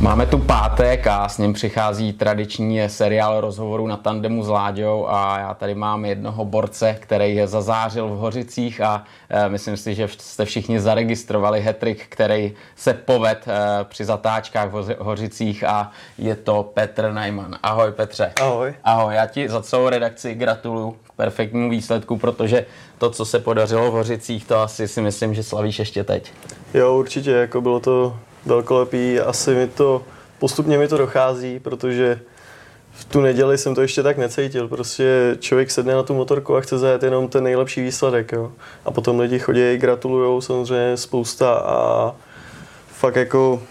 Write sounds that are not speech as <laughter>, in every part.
Máme tu pátek a s ním přichází tradiční seriál rozhovorů na tandemu s Láďou a já tady mám jednoho borce, který je zazářil v Hořicích a e, myslím si, že jste všichni zaregistrovali hetrik, který se poved e, při zatáčkách v Hořicích a je to Petr Najman. Ahoj Petře. Ahoj. Ahoj, já ti za celou redakci gratuluju k perfektnímu výsledku, protože to, co se podařilo v Hořicích, to asi si myslím, že slavíš ještě teď. Jo, určitě, jako bylo to velkolepý. Asi mi to, postupně mi to dochází, protože v tu neděli jsem to ještě tak necítil. Prostě člověk sedne na tu motorku a chce zajet jenom ten nejlepší výsledek. Jo. A potom lidi chodí, gratulujou samozřejmě spousta a fakt jako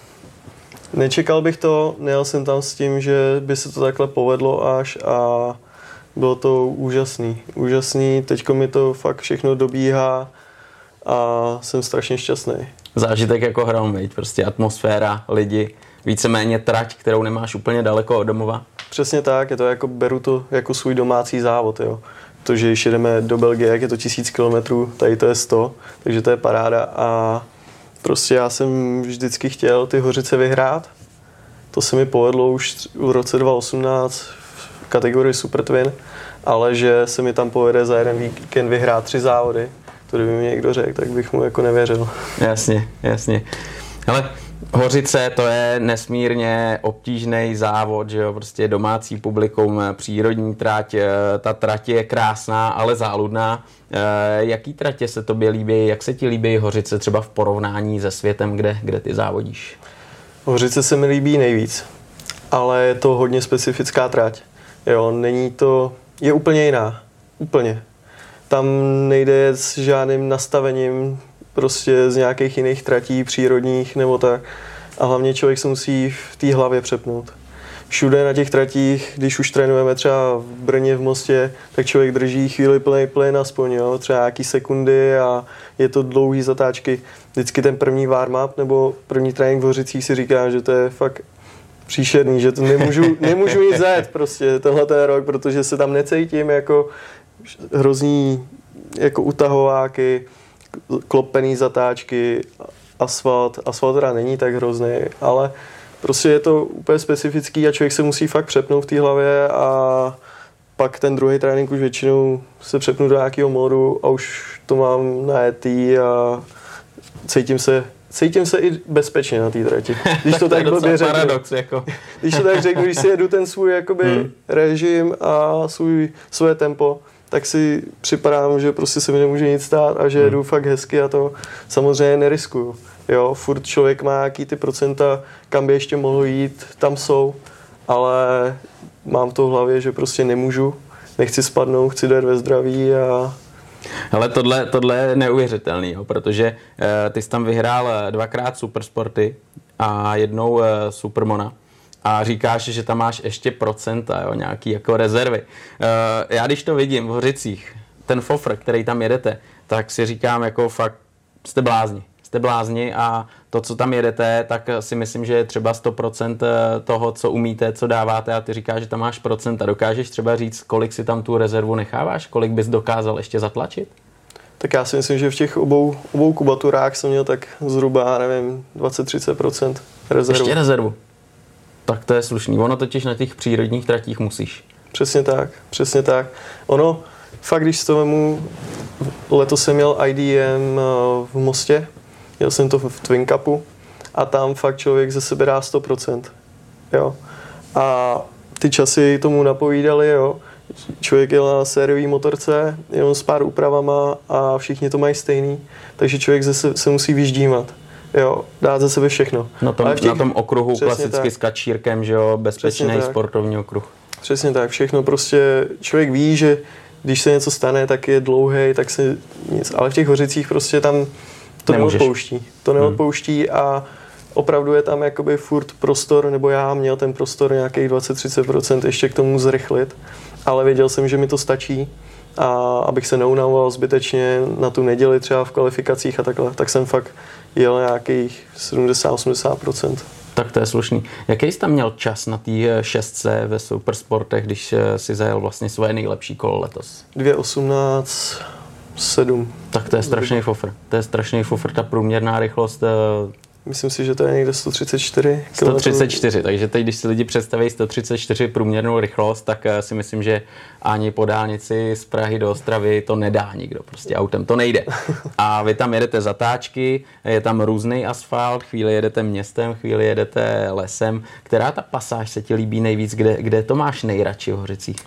nečekal bych to, nejel jsem tam s tím, že by se to takhle povedlo až a bylo to úžasný. Úžasný, teďko mi to fakt všechno dobíhá a jsem strašně šťastný zážitek jako hrom, prostě atmosféra, lidi, víceméně trať, kterou nemáš úplně daleko od domova. Přesně tak, je to jako, beru to jako svůj domácí závod, jo. To, že když jedeme do Belgie, jak je to tisíc kilometrů, tady to je 100, takže to je paráda a prostě já jsem vždycky chtěl ty hořice vyhrát. To se mi povedlo už v roce 2018 v kategorii Super Twin, ale že se mi tam povede za jeden víkend vyhrát tři závody, to kdyby mi někdo řekl, tak bych mu jako nevěřil. Jasně, jasně. Ale Hořice to je nesmírně obtížný závod, že jo, prostě domácí publikum, přírodní trať, eh, ta trať je krásná, ale záludná. Eh, jaký tratě se tobě líbí, jak se ti líbí Hořice třeba v porovnání se světem, kde, kde ty závodíš? Hořice se mi líbí nejvíc, ale je to hodně specifická trať. Jo, není to, je úplně jiná, úplně tam nejde s žádným nastavením prostě z nějakých jiných tratí přírodních nebo tak. A hlavně člověk se musí v té hlavě přepnout. Všude na těch tratích, když už trénujeme třeba v Brně, v Mostě, tak člověk drží chvíli plný plyn aspoň, jo? třeba nějaký sekundy a je to dlouhý zatáčky. Vždycky ten první warm-up nebo první trénink v Hořicích si říká, že to je fakt příšerný, že to nemůžu, nemůžu nic zajet prostě tenhle ten rok, protože se tam necítím jako hrozní jako utahováky, klopený zatáčky, asfalt. Asfalt teda není tak hrozný, ale prostě je to úplně specifický a člověk se musí fakt přepnout v té hlavě a pak ten druhý trénink už většinou se přepnu do nějakého modu a už to mám najetý a cítím se cítím se i bezpečně na té trati. <laughs> Když to tak, tak blbě řeknu. Paradox, jako. Když to tak řeknu, když si jedu ten svůj jakoby hmm. režim a svůj, své tempo, tak si připadám, že prostě se mi nemůže nic stát a že jedu hmm. fakt hezky a to samozřejmě neriskuju. Jo, furt člověk má nějaký ty procenta, kam by ještě mohl jít, tam jsou, ale mám to v hlavě, že prostě nemůžu, nechci spadnout, chci dojet ve zdraví a ale tohle, tohle je neuvěřitelný, jo, protože uh, ty jsi tam vyhrál eh, dvakrát supersporty a jednou uh, supermona a říkáš, že tam máš ještě procenta, jo, nějaký jako rezervy. Uh, já když to vidím v Hořicích, ten fofr, který tam jedete, tak si říkám jako fakt, jste blázni. Jste blázni a to, co tam jedete, tak si myslím, že je třeba 100% eh, toho, co umíte, co dáváte a ty říkáš, že tam máš procenta. Dokážeš třeba říct, kolik si tam tu rezervu necháváš? Kolik bys dokázal ještě zatlačit? Tak já si myslím, že v těch obou, obou kubaturách jsem měl tak zhruba, nevím, 20-30% rezervu. Ještě rezervu? Tak to je slušný. Ono totiž na těch přírodních tratích musíš. Přesně tak, přesně tak. Ono, fakt, když to vemu, letos jsem měl IDM eh, v Mostě, měl jsem to v Twin Cupu a tam fakt člověk ze sebe dá 100%. Jo. A ty časy tomu napovídali, jo. Člověk jel na sériový motorce, jenom s pár úpravama a všichni to mají stejný, takže člověk se, se musí vyždímat jo, dát ze sebe všechno. Na tom, těch, na tom okruhu klasicky tak. s kačírkem, že jo, bezpečný sportovní okruh. Přesně tak, všechno prostě člověk ví, že když se něco stane, tak je dlouhý, tak se nic, ale v těch hořicích prostě tam to Nemůžeš. neodpouští. To hmm. neodpouští hmm. a opravdu je tam jakoby furt prostor, nebo já měl ten prostor nějakých 20-30% ještě k tomu zrychlit, ale věděl jsem, že mi to stačí a abych se neunavoval zbytečně na tu neděli třeba v kvalifikacích a takhle, tak jsem fakt jel nějakých 70-80%. Tak to je slušný. Jaký jsi tam měl čas na té šestce ve Supersportech, když eh, si zajel vlastně svoje nejlepší kolo letos? 2.18, 7. Tak to je strašný fofr. To je strašný fofr. Ta průměrná rychlost myslím si, že to je někde 134 km. 134, takže teď, když si lidi představí 134 průměrnou rychlost, tak eh, si myslím, že ani po dálnici z Prahy do Ostravy to nedá nikdo, prostě autem to nejde. A vy tam jedete zatáčky, je tam různý asfalt, chvíli jedete městem, chvíli jedete lesem. Která ta pasáž se ti líbí nejvíc, kde, kde to máš nejradši v Hořicích?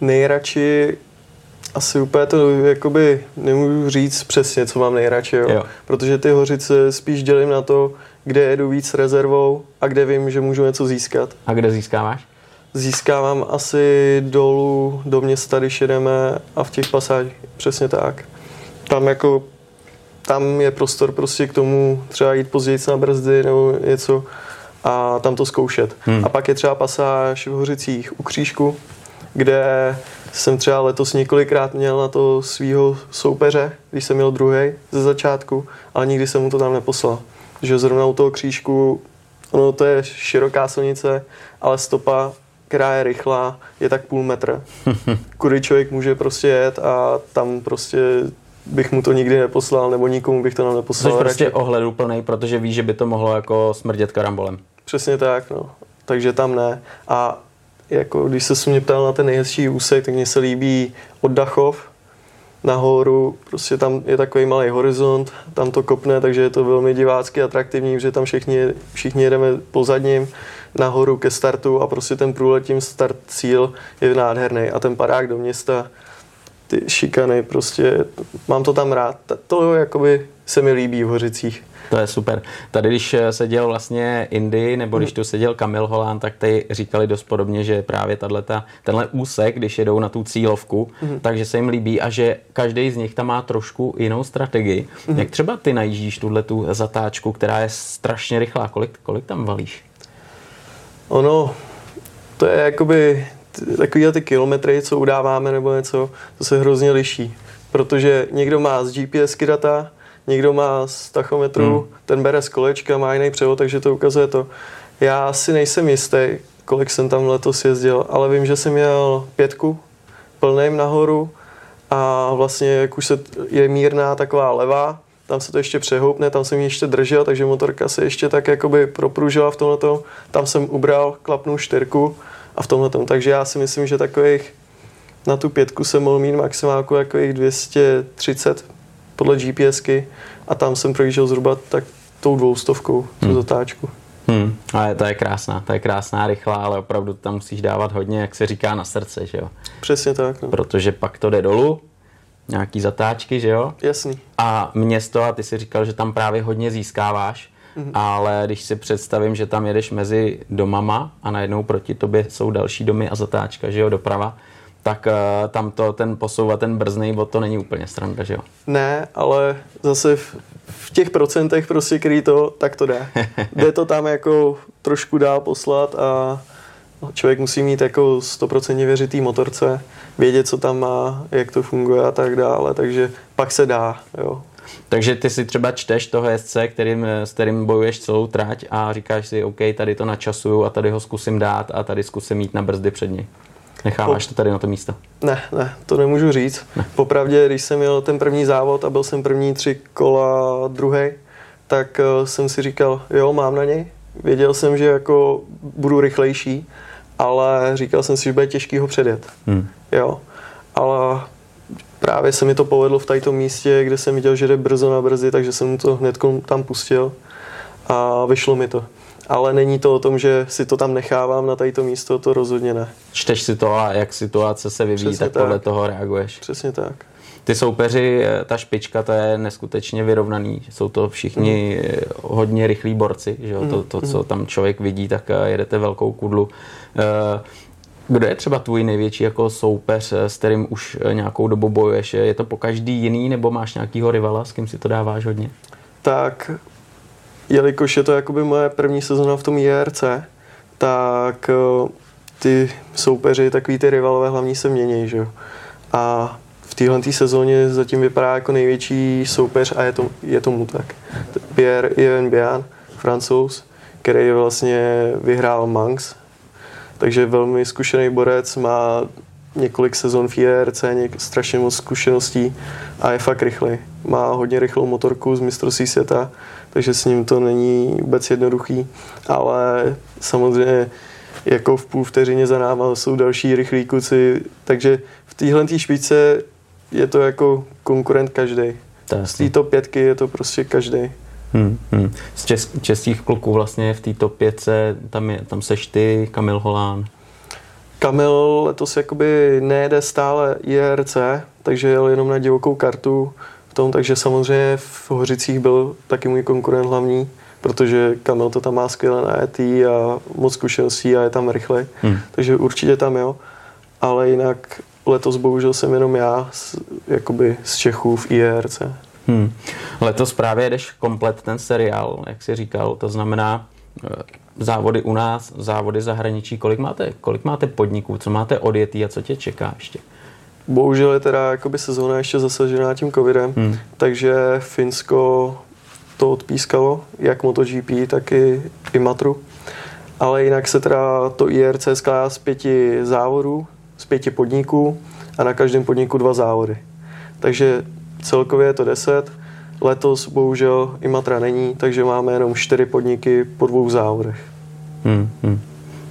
Nejradši asi úplně to jakoby nemůžu říct přesně, co mám nejradši, jo? Jo. protože ty hořice spíš dělím na to, kde jedu víc rezervou a kde vím, že můžu něco získat. A kde získáváš? Získávám asi dolů do města, když jedeme a v těch pasážích, přesně tak. Tam jako, tam je prostor prostě k tomu třeba jít později na brzdy nebo něco a tam to zkoušet. Hmm. A pak je třeba pasáž v Hořicích u Křížku, kde jsem třeba letos několikrát měl na to svého soupeře, když jsem měl druhý ze začátku, ale nikdy jsem mu to tam neposlal. Že zrovna u toho křížku, ono to je široká silnice, ale stopa, která je rychlá, je tak půl metr. <laughs> Kudy člověk může prostě jet a tam prostě bych mu to nikdy neposlal, nebo nikomu bych to tam neposlal. Jsi prostě ohleduplný, protože víš, že by to mohlo jako smrdět karambolem. Přesně tak, no. Takže tam ne. A jako když se mě ptal na ten nejhezčí úsek, tak mně se líbí od Dachov nahoru, prostě tam je takový malý horizont, tam to kopne, takže je to velmi divácky atraktivní, že tam všichni, všichni jedeme po zadním nahoru ke startu a prostě ten průlet tím start cíl je nádherný a ten padák do města, ty šikany, prostě mám to tam rád. To jakoby se mi líbí v Hořicích. To je super. Tady, když eh, seděl vlastně Indy, nebo když tu seděl Kamil Holán, tak tady říkali dost podobně, že právě tato, tenhle úsek, když jedou na tu cílovku, mm-hmm. takže se jim líbí a že každý z nich tam má trošku jinou strategii. Mm-hmm. Jak třeba ty najíždíš tuhle tu zatáčku, která je strašně rychlá? Kolik, kolik tam valíš? Ono, to je jakoby takový ty kilometry, co udáváme nebo něco, to se hrozně liší. Protože někdo má z GPSky data, někdo má z tachometru, hmm. ten bere z kolečka, má jiný převod, takže to ukazuje to. Já si nejsem jistý, kolik jsem tam letos jezdil, ale vím, že jsem měl pětku plným nahoru a vlastně jak už se je mírná taková levá, tam se to ještě přehoupne, tam jsem ji ještě držel, takže motorka se ještě tak jakoby propružila v tomhle. Tam jsem ubral, klapnul čtyřku a v tomhle. Takže já si myslím, že takových na tu pětku jsem mohl mít maximálku takových 230 podle GPSky a tam jsem projížděl zhruba tak tou dvoustovkou, tu hmm. zatáčku. Hmm, ale to je krásná, to je krásná, rychlá, ale opravdu tam musíš dávat hodně, jak se říká, na srdce, že jo? Přesně tak. No. Protože pak to jde dolů, nějaký zatáčky, že jo? Jasný. A město, a ty si říkal, že tam právě hodně získáváš, mm-hmm. ale když si představím, že tam jedeš mezi domama a najednou proti tobě jsou další domy a zatáčka, že jo, doprava, tak uh, tam to, ten posouvat ten brzný bod, to není úplně stranda, že jo? Ne, ale zase v, v těch procentech prostě, který to, tak to jde. <laughs> jde to tam jako trošku dál poslat a člověk musí mít jako 100% věřitý motorce, vědět, co tam má, jak to funguje a tak dále, takže pak se dá, jo. Takže ty si třeba čteš toho jezdce, kterým, s kterým bojuješ celou trať a říkáš si, OK, tady to načasuju a tady ho zkusím dát a tady zkusím mít na brzdy před něj. Necháváš to tady na to místo? Ne, ne, to nemůžu říct. Ne. Popravdě, když jsem měl ten první závod a byl jsem první tři kola druhý, tak uh, jsem si říkal, jo, mám na něj. Věděl jsem, že jako budu rychlejší, ale říkal jsem si, že bude těžký ho předjet. Hmm. Jo, ale právě se mi to povedlo v tomto místě, kde jsem viděl, že jde brzo na brzy, takže jsem to hned tam pustil a vyšlo mi to ale není to o tom, že si to tam nechávám na tato místo, to rozhodně ne. Čteš si to a jak situace se vyvíjí, Přesně tak, tak podle toho reaguješ. Přesně tak. Ty soupeři, eh, ta špička, to je neskutečně vyrovnaný. Jsou to všichni mm. hodně rychlí borci. Že jo? Mm. To, to, co mhm. tam člověk vidí, tak eh, jedete velkou kudlu. Kdo je třeba tvůj největší jako soupeř, s kterým už nějakou dobu bojuješ? Je to po každý jiný, nebo máš nějakýho rivala, s kým si to dáváš hodně? Tak jelikož je to jakoby moje první sezona v tom IRC, tak eh, ty soupeři, takový ty rivalové hlavní se mění, že jo. A v téhle sezóně zatím vypadá jako největší soupeř a je, to, je tomu tak. Pierre Yves Bian, francouz, který vlastně vyhrál Manx, takže velmi zkušený borec, má několik sezon v IRC, něk, strašně moc zkušeností a je fakt rychlý. Má hodně rychlou motorku z mistrovství světa, takže s ním to není vůbec jednoduchý, ale samozřejmě jako v půl vteřině za náma jsou další rychlí kluci, takže v téhle špičce je to jako konkurent každý. Z této pětky je to prostě každý. Hmm, hmm. Z čes, českých kluků vlastně v té top 5 tam, je, tam seš ty, Kamil Holán. Kamil letos jakoby nejede stále IRC, takže jel jenom na divokou kartu v tom, takže samozřejmě v Hořicích byl taky můj konkurent hlavní, protože Kamil to tam má skvěle na ET a moc zkušeností a je tam rychle, hmm. takže určitě tam jo. Ale jinak letos bohužel jsem jenom já z, jakoby z Čechů v IRC. Hmm. Letos právě jedeš komplet ten seriál, jak jsi říkal, to znamená eh, závody u nás, závody zahraničí. Kolik máte, kolik máte podniků, co máte odjetý a co tě čeká ještě? Bohužel je teda jakoby sezóna ještě zasažená tím covidem, hmm. takže Finsko to odpískalo, jak MotoGP, tak i, i Matru. Ale jinak se teda to IRC skládá z pěti závodů, z pěti podniků a na každém podniku dva závody. Takže celkově je to 10. Letos bohužel Imatra není, takže máme jenom čtyři podniky po dvou závodech. Hmm, hmm.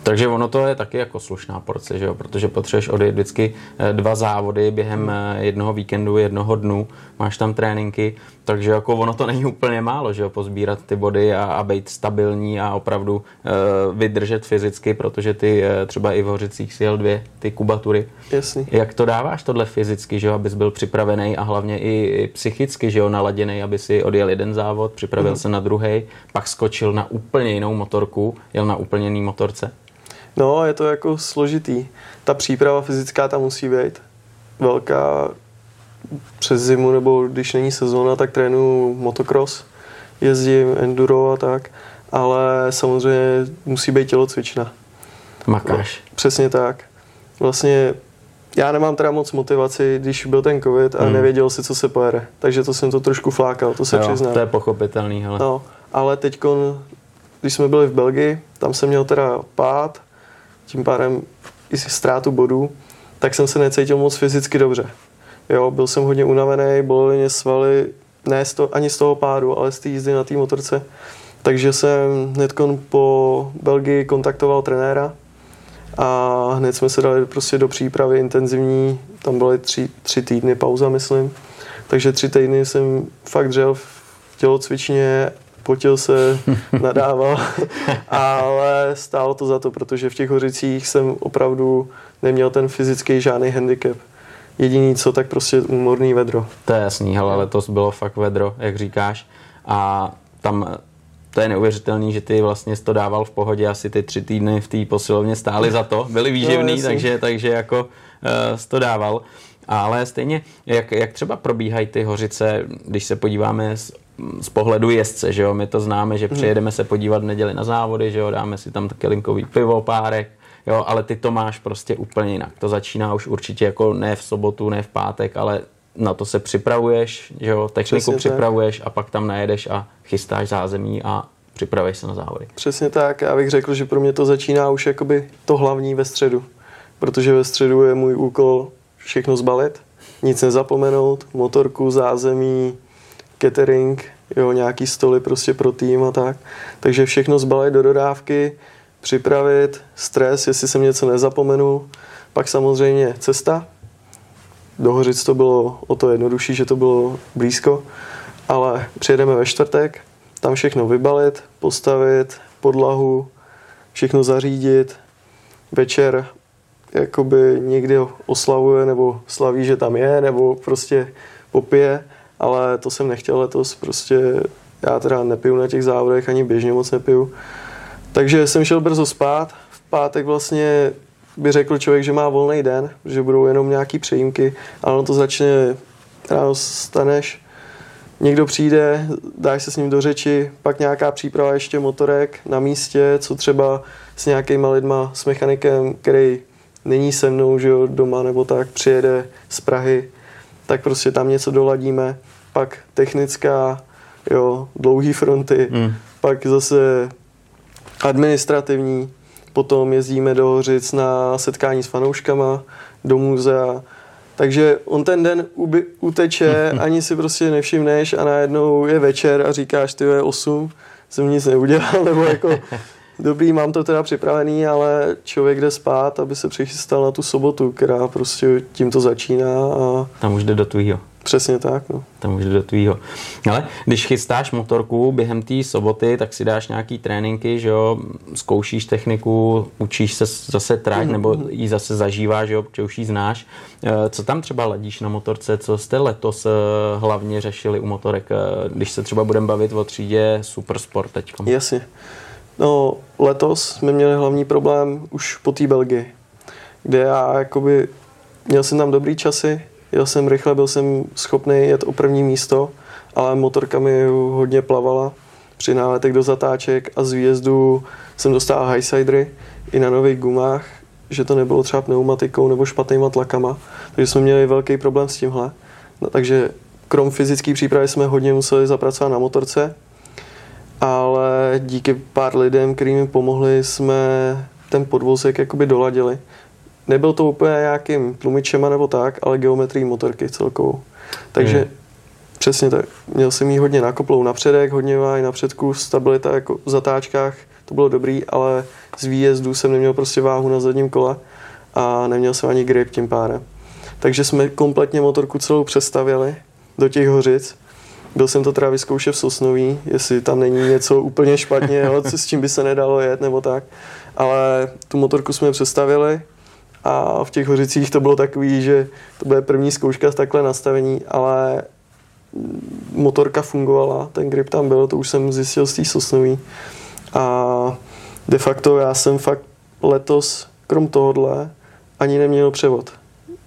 Takže ono to je taky jako slušná porce, že jo? protože potřebuješ odjet vždycky eh, dva závody během eh, jednoho víkendu, jednoho dnu, máš tam tréninky, takže jako ono to není úplně málo, že jo? pozbírat ty body a, a být stabilní a opravdu uh, vydržet fyzicky, protože ty uh, třeba i v Hořicích si jel dvě ty kubatury. Jasný. Jak to dáváš tohle fyzicky, že jo? abys byl připravený a hlavně i, i psychicky, že jo? naladěný, aby si odjel jeden závod, připravil mm. se na druhý, pak skočil na úplně jinou motorku, jel na úplně jiný motorce? No, je to jako složitý. Ta příprava fyzická tam musí být velká. Přes zimu nebo když není sezóna, tak trénuju motocross, jezdím enduro a tak, ale samozřejmě musí být tělocvična. Makáš. No, přesně tak. Vlastně já nemám teda moc motivaci, když byl ten covid a hmm. nevěděl si, co se pojede. Takže to jsem to trošku flákal, to se jo, přiznám. To je pochopitelný, hele. No, ale teď, když jsme byli v Belgii, tam jsem měl teda pád, tím pádem i ztrátu bodů, tak jsem se necítil moc fyzicky dobře. Jo, byl jsem hodně unavený, bolely mě svaly, ne z to, ani z toho pádu, ale z té jízdy na té motorce. Takže jsem hned po Belgii kontaktoval trenéra a hned jsme se dali prostě do přípravy intenzivní, tam byly tři, tři týdny pauza, myslím. Takže tři týdny jsem fakt dřel v tělocvičně potil se, <laughs> nadával, ale stálo to za to, protože v těch hořicích jsem opravdu neměl ten fyzický žádný handicap. Jediný co, tak prostě úmorný vedro. To je jasný, ale letos bylo fakt vedro, jak říkáš. A tam to je neuvěřitelný, že ty vlastně to dával v pohodě, asi ty tři týdny v té posilovně stály za to, byly výživný, no, takže, takže jako uh, to dával. Ale stejně, jak, jak třeba probíhají ty hořice, když se podíváme z z pohledu jezdce, že jo, my to známe, že hmm. přijedeme se podívat v neděli na závody, že jo, dáme si tam taky linkový pivo, párek, jo, ale ty to máš prostě úplně jinak. To začíná už určitě jako ne v sobotu, ne v pátek, ale na to se připravuješ, že jo, techniku Přesně připravuješ tak. a pak tam najedeš a chystáš zázemí a připravuješ se na závody. Přesně tak, já bych řekl, že pro mě to začíná už jakoby to hlavní ve středu, protože ve středu je můj úkol všechno zbalit, nic nezapomenout, motorku, zázemí, catering, jo, nějaký stoly prostě pro tým a tak. Takže všechno zbalit do dodávky, připravit, stres, jestli jsem něco nezapomenu. Pak samozřejmě cesta. Do Hořic to bylo o to jednodušší, že to bylo blízko, ale přijedeme ve čtvrtek, tam všechno vybalit, postavit, podlahu, všechno zařídit. Večer jakoby někdy oslavuje nebo slaví, že tam je, nebo prostě popije ale to jsem nechtěl letos, prostě já teda nepiju na těch závodech, ani běžně moc nepiju. Takže jsem šel brzo spát, v pátek vlastně by řekl člověk, že má volný den, že budou jenom nějaký přejímky, ale ono to začne, ráno staneš, někdo přijde, dáš se s ním do řeči, pak nějaká příprava ještě motorek na místě, co třeba s nějakýma lidma, s mechanikem, který není se mnou, že jo, doma nebo tak, přijede z Prahy, tak prostě tam něco doladíme pak technická, jo, dlouhý fronty, hmm. pak zase administrativní, potom jezdíme do Hořic na setkání s fanouškama, do muzea. Takže on ten den uby, uteče, <laughs> ani si prostě nevšimneš a najednou je večer a říkáš, ty je 8, jsem nic neudělal, <laughs> nebo jako dobrý, mám to teda připravený, ale člověk jde spát, aby se přichystal na tu sobotu, která prostě tímto začíná. A... Tam už jde do tvýho. Přesně tak. No. Tam už jde do tvýho. Ale když chystáš motorku během té soboty, tak si dáš nějaký tréninky, že jo, zkoušíš techniku, učíš se zase trať, mm. nebo ji zase zažíváš, že jo, protože už ji znáš. Eh, co tam třeba ladíš na motorce, co jste letos eh, hlavně řešili u motorek, eh, když se třeba budeme bavit o třídě Supersport teďkom? Jasně. No, letos jsme měli hlavní problém už po té Belgii, kde já jakoby, měl jsem tam dobrý časy, jel jsem rychle, byl jsem schopný jet o první místo, ale motorka mi hodně plavala. Při náletech do zatáček a z výjezdu jsem dostal highsidery i na nových gumách, že to nebylo třeba pneumatikou nebo špatnýma tlakama, takže jsme měli velký problém s tímhle. No, takže krom fyzické přípravy jsme hodně museli zapracovat na motorce, ale díky pár lidem, kteří mi pomohli, jsme ten podvozek jakoby doladili. Nebyl to úplně nějakým tlumičema nebo tak, ale geometrii motorky celkovou. Takže hmm. přesně tak. Měl jsem jí hodně nakoplou na předek, hodně i na předku, stabilita jako v zatáčkách, to bylo dobrý, ale z výjezdu jsem neměl prostě váhu na zadním kole a neměl jsem ani grip tím pádem. Takže jsme kompletně motorku celou přestavěli do těch hořic byl jsem to teda vyzkoušet v Sosnoví, jestli tam není něco úplně špatně, jo, s čím by se nedalo jet nebo tak. Ale tu motorku jsme přestavili a v těch hořicích to bylo takový, že to bude první zkouška z takhle nastavení, ale motorka fungovala, ten grip tam byl, to už jsem zjistil z té Sosnoví. A de facto já jsem fakt letos, krom tohohle, ani neměl převod.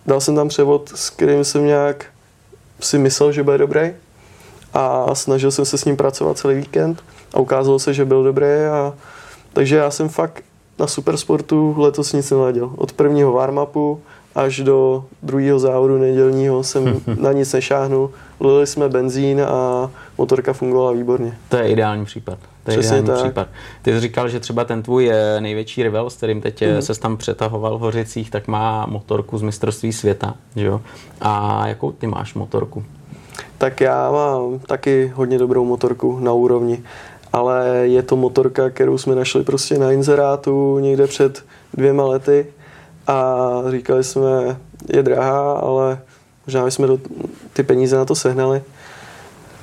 Dal jsem tam převod, s kterým jsem nějak si myslel, že bude dobrý a snažil jsem se s ním pracovat celý víkend a ukázalo se, že byl dobrý a takže já jsem fakt na Supersportu letos nic neladil. Od prvního warm-upu až do druhého závodu nedělního jsem <laughs> na nic nešáhnul. Lili jsme benzín a motorka fungovala výborně. To je ideální případ. To je Přesně ideální tak. případ. Ty jsi říkal, že třeba ten tvůj eh, největší rival, s kterým teď mm. se tam přetahoval v Hořicích, tak má motorku z mistrovství světa. Že jo? A jakou ty máš motorku? Tak já mám taky hodně dobrou motorku na úrovni, ale je to motorka, kterou jsme našli prostě na inzerátu někde před dvěma lety a říkali jsme, je drahá, ale možná jsme do, ty peníze na to sehnali.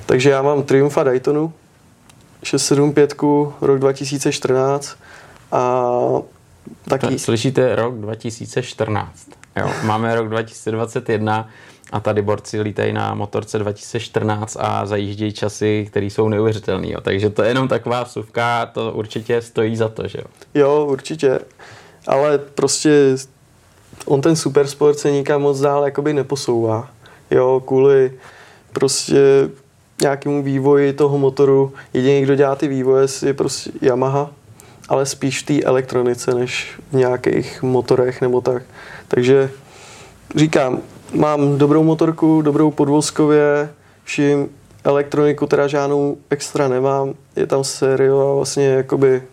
Takže já mám Triumfa Daytonu 675 rok 2014 a taky... Slyšíte rok 2014. Jo, máme rok 2021 a tady borci lítají na motorce 2014 a zajíždějí časy, které jsou neuvěřitelné. Takže to je jenom taková vsuvka, to určitě stojí za to, že jo? Jo, určitě. Ale prostě on ten supersport se nikam moc dál jakoby neposouvá. Jo, kvůli prostě nějakému vývoji toho motoru. Jediný, kdo dělá ty vývoje, je prostě Yamaha, ale spíš v té elektronice, než v nějakých motorech nebo tak. Takže říkám, mám dobrou motorku, dobrou podvozkově, vším elektroniku teda žádnou extra nemám. Je tam sériová vlastně jakoby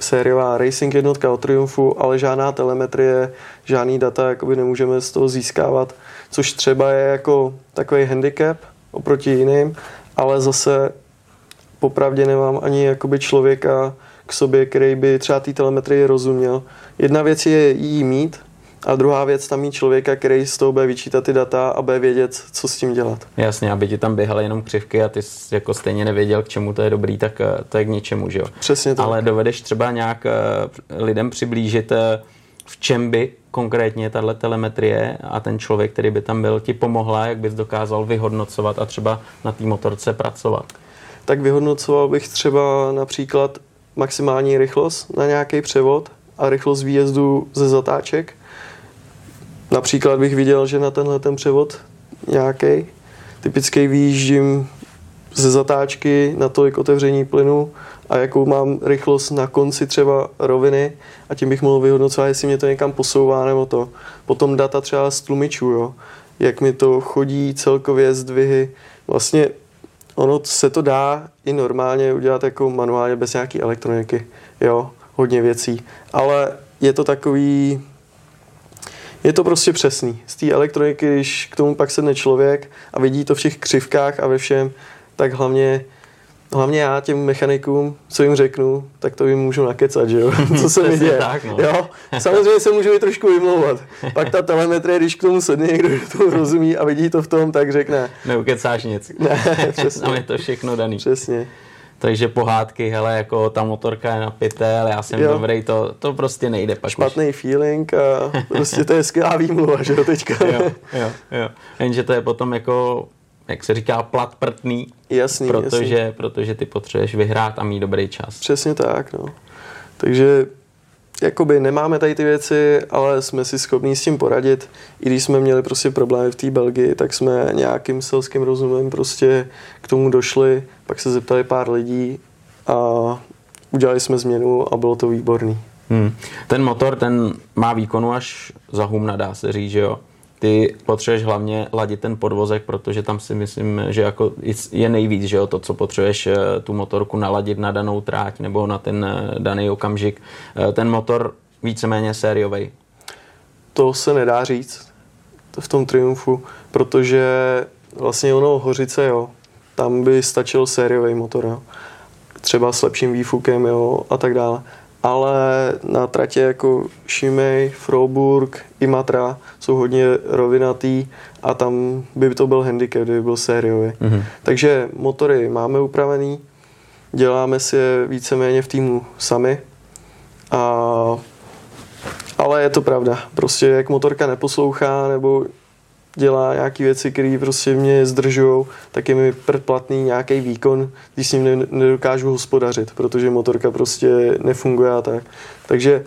sériová racing jednotka od Triumphu, ale žádná telemetrie, žádný data jakoby nemůžeme z toho získávat, což třeba je jako takový handicap oproti jiným, ale zase popravdě nemám ani jakoby člověka k sobě, který by třeba té telemetrii rozuměl. Jedna věc je jí mít, a druhá věc, tam mít člověka, který z toho bude vyčítat ty data a bude vědět, co s tím dělat. Jasně, aby ti tam běhaly jenom křivky a ty jsi jako stejně nevěděl, k čemu to je dobrý, tak eh, to je k něčemu, že jo? Přesně tak. Ale dovedeš třeba nějak eh, lidem přiblížit, eh, v čem by konkrétně tahle telemetrie a ten člověk, který by tam byl, ti pomohla, jak bys dokázal vyhodnocovat a třeba na té motorce pracovat? Tak vyhodnocoval bych třeba například maximální rychlost na nějaký převod a rychlost výjezdu ze zatáček Například bych viděl, že na tenhle ten převod nějaký typický výjíždím ze zatáčky na tolik otevření plynu a jakou mám rychlost na konci třeba roviny a tím bych mohl vyhodnocovat, jestli mě to někam posouvá nebo to. Potom data třeba z tlumičů, jo. jak mi to chodí celkově zdvihy. Vlastně ono se to dá i normálně udělat jako manuálně bez nějaký elektroniky, jo, hodně věcí. Ale je to takový Je to prostě přesný. Z té elektroniky, když k tomu pak sedne člověk a vidí to v těch křivkách a ve všem, tak hlavně Hlavně já těm mechanikům, co jim řeknu, tak to jim můžu nakecat, že jo? <laughs> Co se mi děje. Tak, no. jo? Samozřejmě se můžu i trošku vymlouvat. Pak ta telemetrie, když k tomu sedne někdo, kdo tomu rozumí a vidí to v tom, tak řekne. Neukecáš nic. Ne, přesně. Tam je to všechno daný. Přesně. Takže pohádky, hele, jako ta motorka je napité, ale já jsem Jo. dobrý, to, to prostě nejde pak už. Špatný feeling a prostě to je skvělá výmluva, že jo, teďka. Jo, jo, jo. Jenže to je potom jako, jak se říká, plat prtný, Jasný, protože, jasný. protože ty potřebuješ vyhrát a mít dobrý čas. Přesně tak, no. Takže jakoby nemáme tady ty věci, ale jsme si schopní s tím poradit. I když jsme měli prostě problémy v té Belgii, tak jsme nějakým selským rozumem prostě k tomu došli, pak se zeptali pár lidí a udělali jsme změnu a bylo to výborný. Hmm. Ten motor, ten má výkonu až za humna, dá se říct, že jo. Ty potřebuješ hlavně ladit ten podvozek, protože tam si myslím, že jako je nejvíc, že jo, to, co potřebuješ eh, tu motorku naladit na danou tráť nebo na ten eh, daný okamžik. Eh, Ten motor víceméně sériový. To se nedá říct v tom Triumfu, protože vlastně ono Hořice, jo, tam by stačil sériový motor, jo. Třeba s lepším výfukem, jo, a tak dále. Ale na tratě jako Šimej, Froburg, Imatra jsou hodně rovinatý a tam by to byl handicap, kdyby byl sériový. Mhm. Takže motory máme upravený, děláme si je víceméně v týmu sami a ale je to pravda. Prostě jak motorka neposlouchá nebo dělá nějaké věci, které prostě mě zdržují, tak je mi předplatný nějaký výkon, když s ním ne- nedokážu hospodařit, protože motorka prostě nefunguje a tak. Takže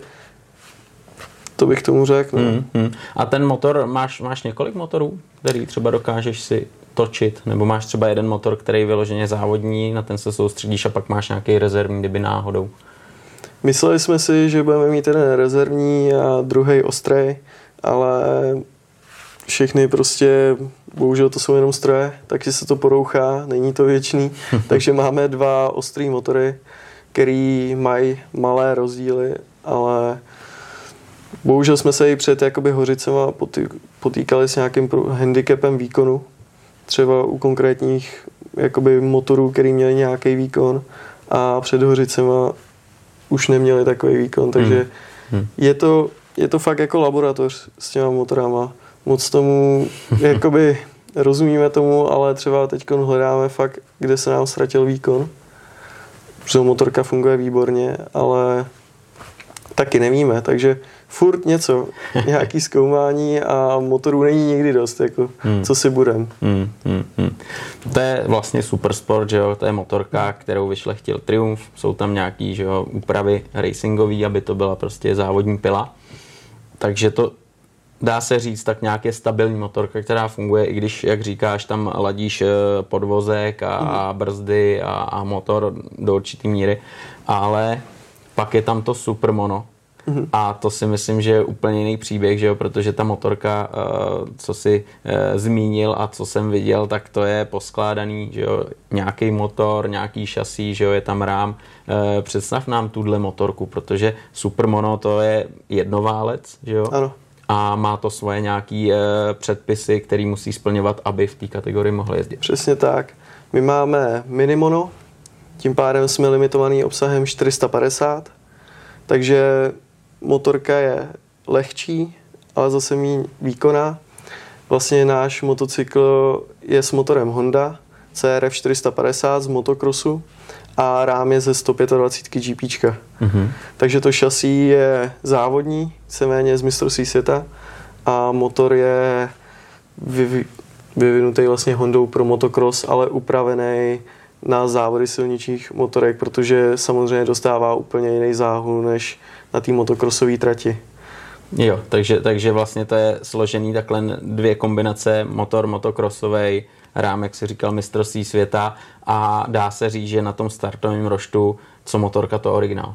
to bych tomu řekl. No. Hmm, hmm. A ten motor, máš, máš několik motorů, který třeba dokážeš si točit, nebo máš třeba jeden motor, který je vyloženě závodní, na ten se soustředíš a pak máš nějaký rezervní, kdyby náhodou. Mysleli jsme si, že budeme mít jeden rezervní a druhý ostrý, ale všechny prostě, bohužel to jsou jenom stroje, takže se to porouchá, není to věčný. <laughs> takže máme dva ostrý motory, který mají malé rozdíly, ale bohužel jsme se i před jakoby hořicema potý- potýkali s nějakým handicapem výkonu, třeba u konkrétních jakoby motorů, který měli nějaký výkon a před hořicema už neměli takový výkon, takže Hmm. je, to, je to fakt jako laboratoř s těma motorama. Moc tomu, jakoby rozumíme tomu, ale třeba teď hledáme fakt, kde se nám ztratil výkon. Protože motorka funguje výborně, ale taky nevíme, takže furt něco, <laughs> nějaký zkoumání a motorů není nikdy dost, jako, Hmm. co si budem. Hmm, hmm, hmm. To je vlastně super sport, že jo, to je motorka, kterou vyšlechtil Triumph, jsou tam nějaký, že jo, úpravy racingový, aby to byla prostě závodní pila. Takže to dá se říct tak nějak je stabilní motorka, která funguje, i když, jak říkáš, tam ladíš eh, podvozek a, a brzdy a, a motor do určitý míry, ale pak je tam to super mono, a to si myslím, že je úplně jiný příběh, že jo? protože ta motorka, eh, co si eh, zmínil a co jsem viděl, tak to je poskládaný, že jo? nějaký motor, nějaký šasí, že jo? je tam rám. Představ nám tuhle motorku, protože Supermono to je jednoválec, že jo? Ano. A má to svoje nějaký eh, předpisy, který musí splňovat, aby v té kategorii mohl jezdit. Přesně tak. My máme minimono, tím pádem jsme limitovaný obsahem 450, takže motorka je lehčí, ale zase méně výkonná. Vlastně náš motocykl je s motorem Honda CRF 450 z motocrossu a rám je ze 125 GP. Mhm. Takže to šasí je závodní, víceméně z mistrovství světa a motor je vyvi- vyvinutý vlastně Hondou pro motocross, ale upravený na závody silničních motorek, protože samozřejmě dostává úplně jiný záhul než na té motocrossové trati. Jo, takže, takže vlastně to je složený takhle dvě kombinace, motor motocrossový, rám, jak si říkal, mistrovství světa a dá se říct, že na tom startovém roštu, co motorka, to originál.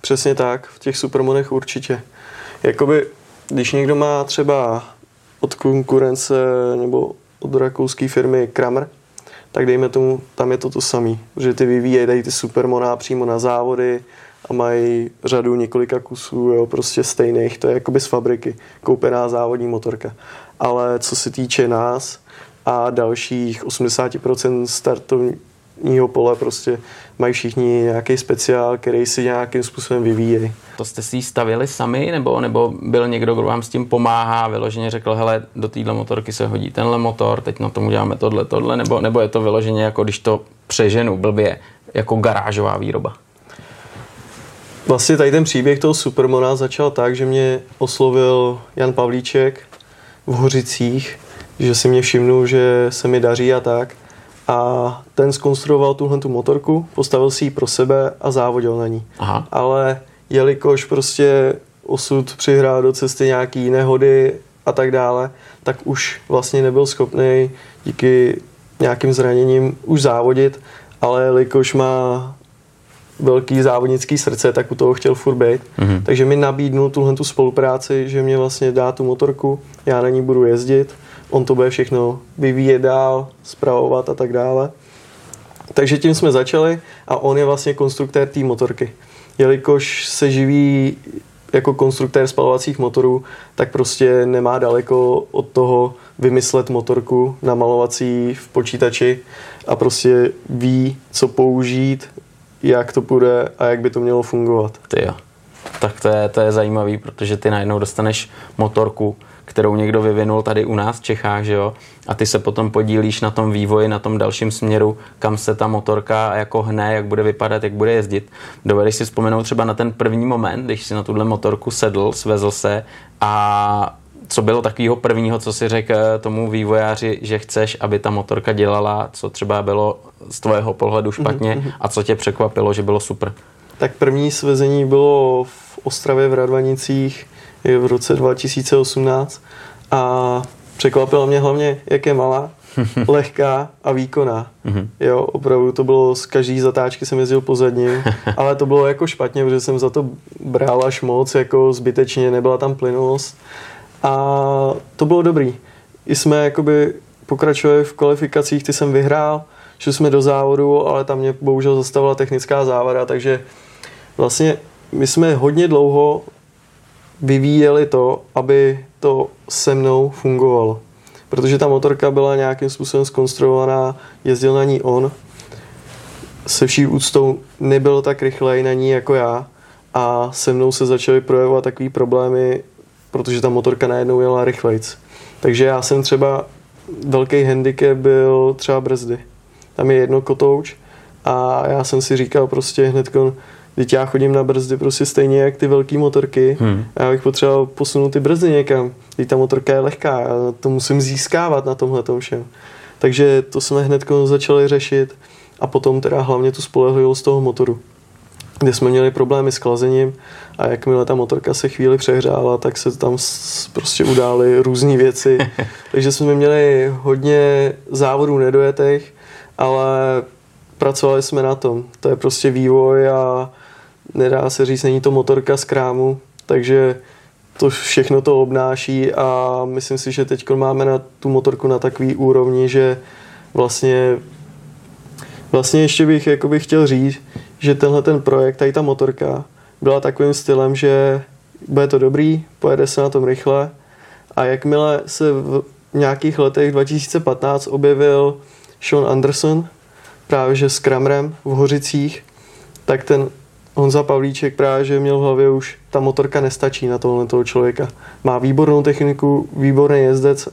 Přesně tak, v těch supermonech určitě. Jakoby, když někdo má třeba od konkurence nebo od rakouské firmy Kramer, tak dejme tomu, tam je to to samý, že ty vyvíjejí ty supermona přímo na závody a mají řadu několika kusů, jo, prostě stejných, to je jakoby z fabriky, koupená závodní motorka. Ale co se týče nás a dalších 80% startovního pole, prostě mají všichni nějaký speciál, který si nějakým způsobem vyvíjejí. To jste si ji stavili sami, nebo, nebo byl někdo, kdo vám s tím pomáhá, vyloženě řekl, hele, do téhle motorky se hodí tenhle motor, teď na tom uděláme tohle, tohle, nebo, nebo je to vyloženě jako když to přeženu blbě, jako garážová výroba? Vlastně tady ten příběh toho Supermona začal tak, že mě oslovil Jan Pavlíček v Hořicích, že si mě všimnul, že se mi daří a tak. A ten skonstruoval tuhle tu motorku, postavil si ji pro sebe a závodil na ní. Aha. Ale jelikož prostě osud přihrál do cesty nějaký nehody a tak dále, tak už vlastně nebyl schopný díky nějakým zraněním už závodit, ale jelikož má velký závodnický srdce, tak u toho chtěl furt být. Mm-hmm. Takže mi nabídnul tuhle tu spolupráci, že mě vlastně dá tu motorku, já na ní budu jezdit, on to bude všechno vyvíjet dál, zpravovat a tak dále. Takže tím jsme začali a on je vlastně konstruktér té motorky. Jelikož se živí jako konstruktér spalovacích motorů, tak prostě nemá daleko od toho vymyslet motorku namalovací v počítači a prostě ví, co použít, jak to bude a jak by to mělo fungovat. Ty jo. Tak to je, to je zajímavý, protože ty najednou dostaneš motorku, kterou někdo vyvinul tady u nás v Čechách, že jo? A ty se potom podílíš na tom vývoji, na tom dalším směru, kam se ta motorka jako hne, jak bude vypadat, jak bude jezdit. Dovedeš si vzpomenout třeba na ten první moment, když si na tuhle motorku sedl, svezl se a co bylo takového prvního, co si řekl tomu vývojáři, že chceš, aby ta motorka dělala, co třeba bylo z tvého pohledu špatně mm-hmm. a co tě překvapilo, že bylo super? Tak první svezení bylo v Ostravě v Radvanicích v roce 2018 a překvapilo mě hlavně, jak je malá, <laughs> lehká a výkonná. Mm-hmm. Jo, opravdu to bylo, z každý zatáčky jsem jezdil pozadním, <laughs> ale to bylo jako špatně, protože jsem za to bral až moc, jako zbytečně, nebyla tam plynulost. A to bylo dobrý. I jsme jakoby pokračovali v kvalifikacích, ty jsem vyhrál, šli jsme do závodu, ale tam mě bohužel zastavila technická závada, takže vlastně my jsme hodně dlouho vyvíjeli to, aby to se mnou fungovalo. Protože ta motorka byla nějakým způsobem skonstruovaná, jezdil na ní on, se vší úctou nebyl tak rychlej na ní jako já a se mnou se začaly projevovat takové problémy, protože ta motorka najednou jela rychlejc. Takže já jsem třeba, velký handicap byl třeba brzdy. Tam je jedno kotouč a já jsem si říkal prostě hned, Teď já chodím na brzdy prostě stejně jak ty velké motorky hmm. a já bych potřeboval posunout ty brzdy někam. Teď ta motorka je lehká, já to musím získávat na tomhle všem. Takže to jsme hned začali řešit a potom teda hlavně tu spolehlivost toho motoru kde jsme měli problémy s chlazením a jakmile ta motorka se chvíli přehřála, tak se tam prostě udály různé věci. <laughs> Takže jsme měli hodně závodů nedojetech, ale pracovali jsme na tom. To je prostě vývoj a nedá se říct, není to motorka z krámu, takže to všechno to obnáší a myslím si, že teď máme na tu motorku na takový úrovni, že vlastně vlastně ještě bych jakoby chtěl říct, že tenhle ten projekt, tady ta motorka, byla takovým stylem, že bude to dobrý, pojede se na tom rychle a jakmile se v nějakých letech 2015 objevil Sean Anderson, právě že s Kramrem v Hořicích, tak ten Honza Pavlíček právě, že měl v hlavě už, ta motorka nestačí na tohle toho člověka. Má výbornou techniku, výborný jezdec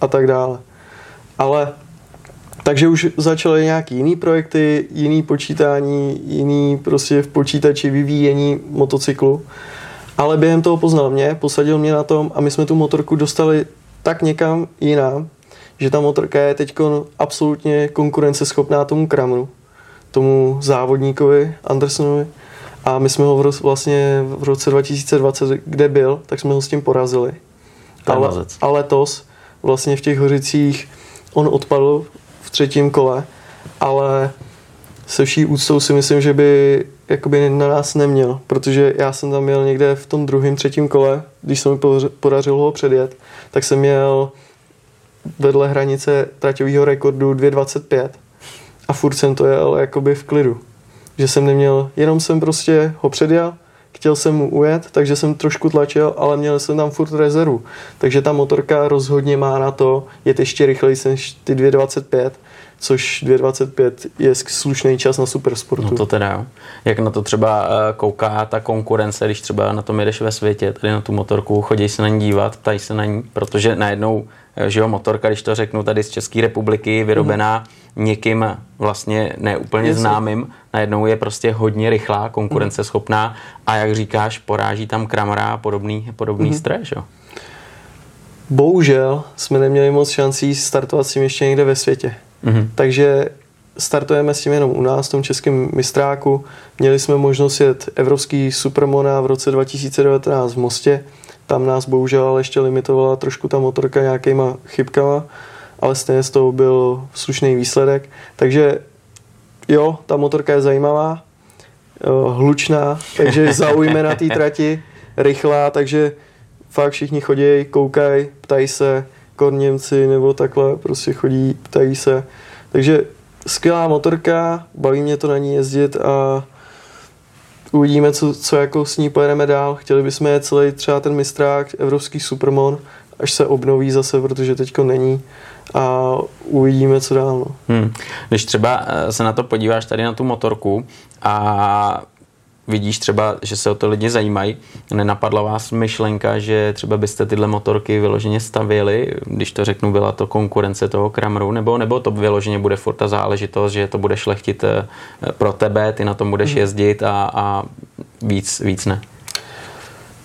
a tak dále. Ale takže už začaly nějaký jiný projekty, jiný počítání, jiný prostě v počítači vyvíjení motocyklu. Ale během toho poznal mě, posadil mě na tom a my jsme tu motorku dostali tak někam jinam, že ta motorka je teď absolutně konkurenceschopná tomu Kramru, tomu závodníkovi Andersonovi. A my jsme ho v roce, vlastně v roce 2020, kde byl, tak jsme ho s tím porazili. Ale, a letos vlastně v těch hořicích on odpadl v třetím kole, ale se vší úctou si myslím, že by jakoby na nás neměl, protože já jsem tam měl někde v tom druhém, třetím kole, když se mi podařilo ho předjet, tak jsem měl vedle hranice traťového rekordu 2.25 a furt jsem to jel jakoby v klidu. že jsem neměl, jenom jsem prostě ho předjel, chtěl jsem mu ujet, takže jsem trošku tlačil, ale měl jsem tam furt rezervu. Takže ta motorka rozhodně má na to jet ještě rychleji než ty 2.25, což 2.25 je slušný čas na supersportu. No to teda jo. Jak na to třeba eh, kouká ta konkurence, když třeba na tom jedeš ve světě, tady na tu motorku, chodí se na ní dívat, ptají se na ní, protože najednou Eh, že jo, motorka, když to řeknu tady z České republiky, vyrobená mm. Někým vlastně neúplně Jestli. známým, najednou je prostě hodně rychlá, konkurenceschopná mm. a jak říkáš, poráží tam Kramera a podobný, podobný mm. stres, jo? Bohužel jsme neměli moc šancí startovat s tím ještě někde ve světě. Mm. Takže startujeme s tím jenom u nás, v tom českém mistráku. Měli jsme možnost jet Evropský Supermona v roce 2019 v Mostě, tam nás bohužel ale ještě limitovala trošku ta motorka nějakýma chybkama, ale stejně z toho byl slušný výsledek. Takže jo, ta motorka je zajímavá, eh, hlučná, takže <laughs> zaujme na té trati, rychlá, takže fakt všichni chodí, koukají, ptají se, Korněmci nebo takhle prostě chodí, ptají se. Takže skvělá motorka, baví mě to na ní jezdit a uvidíme, co, co jako s ní pojedeme dál. Chtěli bychom je celý třeba ten mistrák, evropský Supermon, až se obnoví zase, protože teďko není a uvidíme, co dál. No. Hmm. Když třeba eh, se na to podíváš tady na tu motorku a vidíš třeba, že se o to lidi zajímají, nenapadla vás myšlenka, že třeba byste tyhle motorky vyloženě stavěli, když to řeknu, byla to konkurence toho Kramru, nebo, nebo to vyloženě bude furt ta záležitost, že to budeš lehtit eh, pro tebe, ty na tom budeš mhm. jezdit a, a víc, víc ne?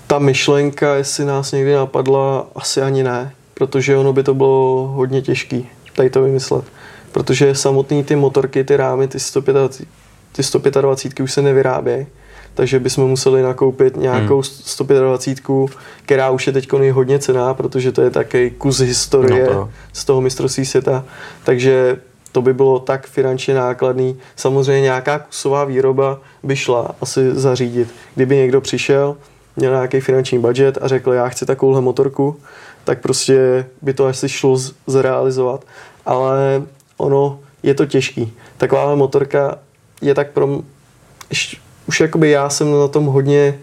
Ta myšlenka, jestli nás někdy napadla, asi ani ne, protože ono by to bylo hodně těžký tady to vymyslet. Protože samotný ty motorky, ty rámy, ty 125, ty 125 už se nevyrábějí takže bychom museli nakoupit nějakou hmm. 125, která už je teď hodně cená, protože to je takový kus historie no to. z toho mistrovství světa, takže to by bylo tak finančně nákladný. Samozřejmě nějaká kusová výroba by šla asi zařídit. Kdyby někdo přišel, měl nějaký finanční budget a řekl, já chci takovouhle motorku, tak prostě by to asi šlo zrealizovat. Ale ono je to těžký. Takováhle motorka je tak pro už jakoby já jsem na tom hodně,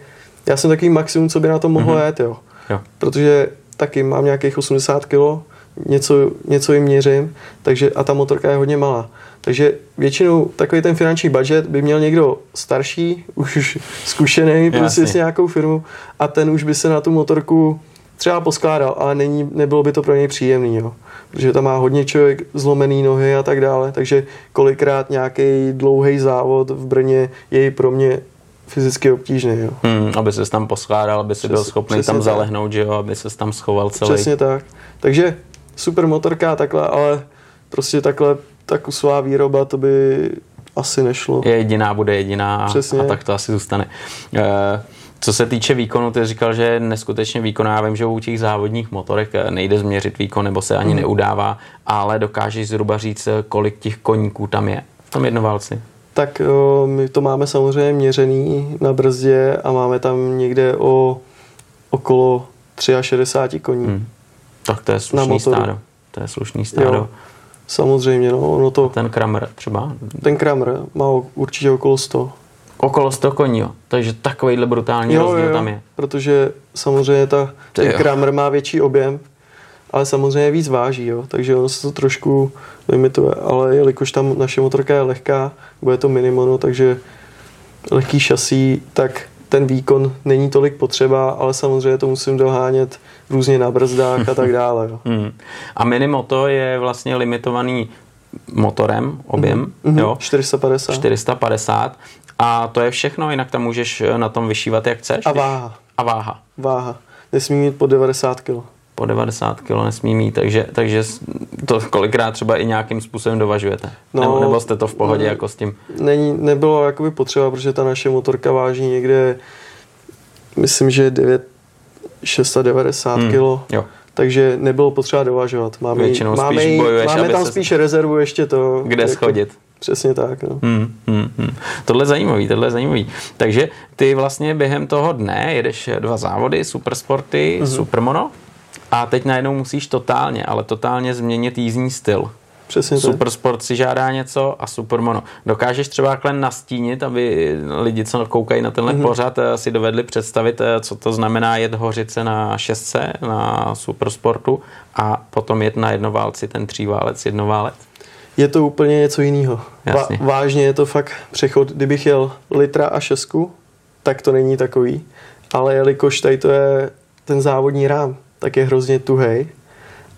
já jsem takový maximum, co by na tom mohlo mm-hmm. jet, jo. jo. Protože taky mám nějakých 80 kg, něco, něco jim měřím, takže a ta motorka je hodně malá. Takže většinou takový ten finanční budget by měl někdo starší, už <laughs> zkušený prostě s nějakou firmu a ten už by se na tu motorku třeba poskládal, ale není, nebylo by to pro něj příjemný, jo. Protože tam má hodně člověk zlomený nohy a tak dále, takže kolikrát nějaký dlouhý závod v Brně je i pro mě fyzicky obtížný. Jo. Hmm, aby se tam poskládal, aby si byl schopný tam tak. zalehnout, že jo, aby se tam schoval celý. Přesně tak. Takže super motorka takhle, ale prostě takhle ta kusová výroba, to by asi nešlo. Je jediná, bude jediná a, a tak to asi zůstane. Uh, co se týče výkonu, ty říkal, že je neskutečně výkon. Já vím, že u těch závodních motorek nejde změřit výkon, nebo se ani mm. neudává, ale dokážeš zhruba říct, kolik těch koníků tam je v tom jednoválci. Tak my to máme samozřejmě měřený na brzdě a máme tam někde o okolo 63 koní. Hmm. Tak to je slušný stádo. To je slušný stádo. Jo, samozřejmě, no, ono to... A ten Kramer třeba? Ten Kramer má určitě okolo 100. Okolo 100 koní, jo. Takže takovýhle brutální jo, rozdíl jo, tam je. Protože samozřejmě ta, ten Kramer má větší objem, ale samozřejmě víc váží, jo. takže ono se to trošku limituje. Ale jelikož tam naše motorka je lehká, bude to minimono, takže lehký šasí, tak ten výkon není tolik potřeba, ale samozřejmě to musím dohánět různě na brzdách a tak dále. Jo. <laughs> Hmm. A minimoto je vlastně limitovaný motorem, objem, mm-hmm. jo? 450. 450 a to je všechno, jinak tam můžeš eh, na tom vyšívat, jak chceš. A váha. A váha. Váha. Nesmí mít po 90 kg. Po 90 kg nesmí mít, takže, takže to kolikrát třeba i nějakým způsobem dovažujete. No, nebo, nebo jste to v pohodě ne, jako s tím? Není, nebylo jakoby potřeba, protože ta naše motorka váží někde, myslím, že 9, 690 hmm, kg. Jo takže nebylo potřeba dovažovat. Máme, Většinou máme, spíš bojuješ, máme tam se... spíš rezervu ještě to. Kde jako, schodit. Přesně tak. No. Hmm, hmm, hmm. Tohle je zajímavý, tohle je zajímavý. Takže ty vlastně během toho dne jedeš dva závody, supersporty, mm-hmm. supermono a teď najednou musíš totálně, ale totálně změnit jízdní styl. Přesně tak. Super Sport si žádá něco a Super Mono. Dokážeš třeba takhle nastínit, aby lidi, co koukají na tenhle mm-hmm. pořad, eh, si dovedli představit, eh, co to znamená jet hořice na šestce, na Super Sportu a potom jet na jednoválci, ten tříválec, jednoválec? Je to úplně něco jiného. Jasně. vážně je to fakt přechod. Kdybych jel litra a šestku, tak to není takový. Ale jelikož tady to je ten závodní rám, tak je hrozně tuhej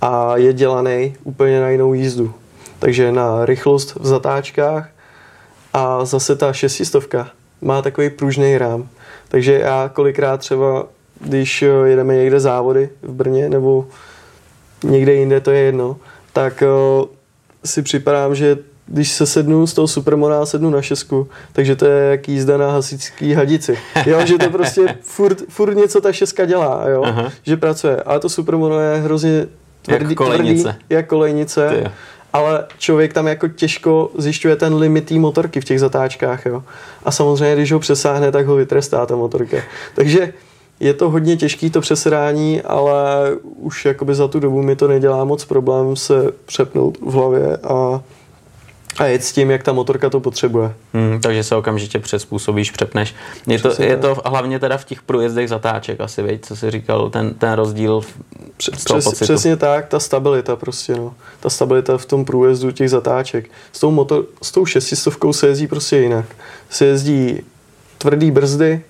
a je dělaný úplně na jinou jízdu. Takže na rychlost v zatáčkách a zase ta šestistovka má takový pružný rám. Takže já kolikrát třeba, když jedeme někde závody v Brně nebo někde jinde, to je jedno, tak eh, si připadám, že když se sednu z toho Supermona a sednu na šesku, takže to je jak jízda na hasičský hadici. Jo, že to prostě <laughs> furt, furt něco ta šeska dělá, jo, Aha. že pracuje. Ale to Supermono je hrozně tvrdý, jak kolejnice. Tvrdý, jak kolejnice. Ty. Ale člověk tam jako těžko zjišťuje ten limit té motorky v těch zatáčkách, jo. A samozřejmě, když ho přesáhne, tak ho vytrestá ta motorka. Takže je to hodně těžký to přesedání, ale už jakoby za tu dobu mi to nedělá moc problém se přepnout v hlavě a a jet s tím, jak ta motorka to potřebuje. Hmm, takže se okamžitě přespůsobíš, přepneš. Je to, je to hlavně teda v těch průjezdech zatáček asi, veď, co jsi říkal, ten, ten rozdíl Přes, Přes, Přesně tak, ta stabilita prostě, no. Ta stabilita v tom průjezdu těch zatáček. S tou, motor, s tou šestistovkou se jezdí prostě jinak. Se jezdí tvrdý brzdy,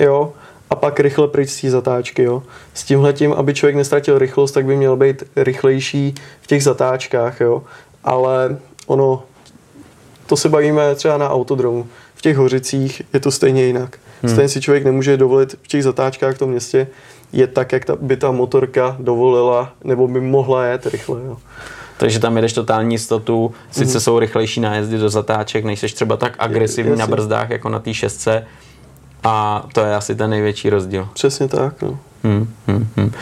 jo, a pak rychle pryč z té zatáčky. Jo. S tímhletím, aby člověk nestratil rychlost, tak by měl být rychlejší v těch zatáčkách, jo. ale ono to se bavíme třeba na autodromu. V těch hořicích je to stejně jinak. Hmm. Stejně si člověk nemůže dovolit v těch zatáčkách v tom městě jet tak, jak ta, by ta motorka dovolila, nebo by mohla jet rychle. Jo. Takže tam jedeš totální jistotu, sice hmm. jsou rychlejší nájezdy do zatáček, nejseš třeba tak agresivní je, na brzdách jako na té šestce, a to je asi ten největší rozdíl. Přesně tak. No. Hmm, hmm, hmm.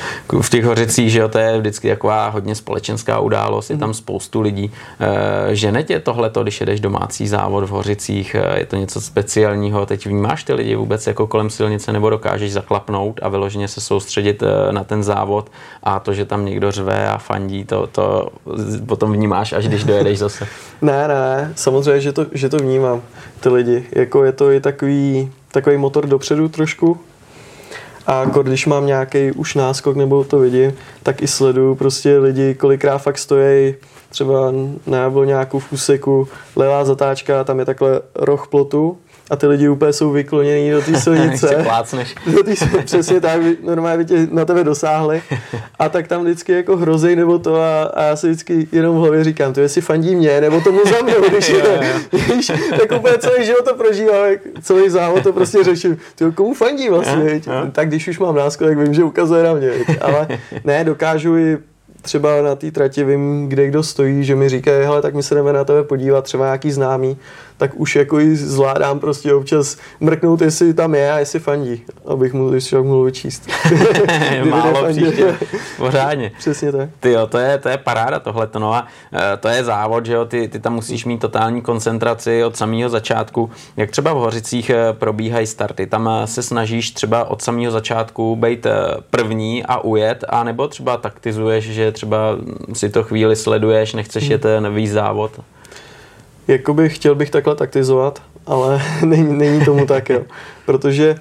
V těch hořicích, že jo, to je vždycky taková hodně společenská událost, je tam hmm. spoustu lidí. E, žene tě tohleto, když jedeš domácí závod v hořicích, e, je to něco speciálního, teď vnímáš ty lidi vůbec jako kolem silnice nebo dokážeš zaklapnout a vyloženě se soustředit e, na ten závod a to, že tam někdo řve a fandí, to, to potom vnímáš, až když dojedeš zase. <laughs> ne, ne, samozřejmě, že to, že to vnímám, ty lidi. Jako je to i takový, takový motor dopředu trošku, a jako když mám nějaký už náskok nebo to vidím, tak i sleduju prostě lidi, kolikrát fakt stojí třeba na nějakou v úseku, levá zatáčka, tam je takhle roh plotu a ty lidi úplně jsou vyklonění <laughs> <laughs> do té silnice. do tý, přesně tak, normálně by tě na tebe dosáhli. A tak tam vždycky jako hrozej nebo to a, a já si vždycky jenom v hlavě říkám, to jestli fandí mě, nebo tomu za mnou, když, je, když tak úplně celý život to prožívám, celý závod to prostě řeším. Ty komu fandí vlastně, tak když už mám náskok, tak vím, že ukazuje na mě. Ale <laughs> ne, dokážu i třeba na té trati vím, kde kdo stojí, že mi říkají, hele, tak my se jdeme na tebe podívat, třeba nějaký známý, tak už jako i zvládám prostě občas mrknout, jestli tam je a jestli fandí, abych mu ještě mohl vyčíst. <laughs> Málo příště, pořádně. Přesně tak. Ty jo, to je, to je paráda tohle, no a e, to je závod, že jo, ty, ty tam musíš mít totální koncentraci od samého začátku. Jak třeba v Hořicích e, probíhají starty, tam e, se snažíš třeba od samého začátku být první a ujet, a nebo třeba taktizuješ, že třeba si to chvíli sleduješ, nechceš hmm. jet nový závod? Jakoby chtěl bych takhle taktizovat, ale <laughs> není, není tomu tak, jo. Protože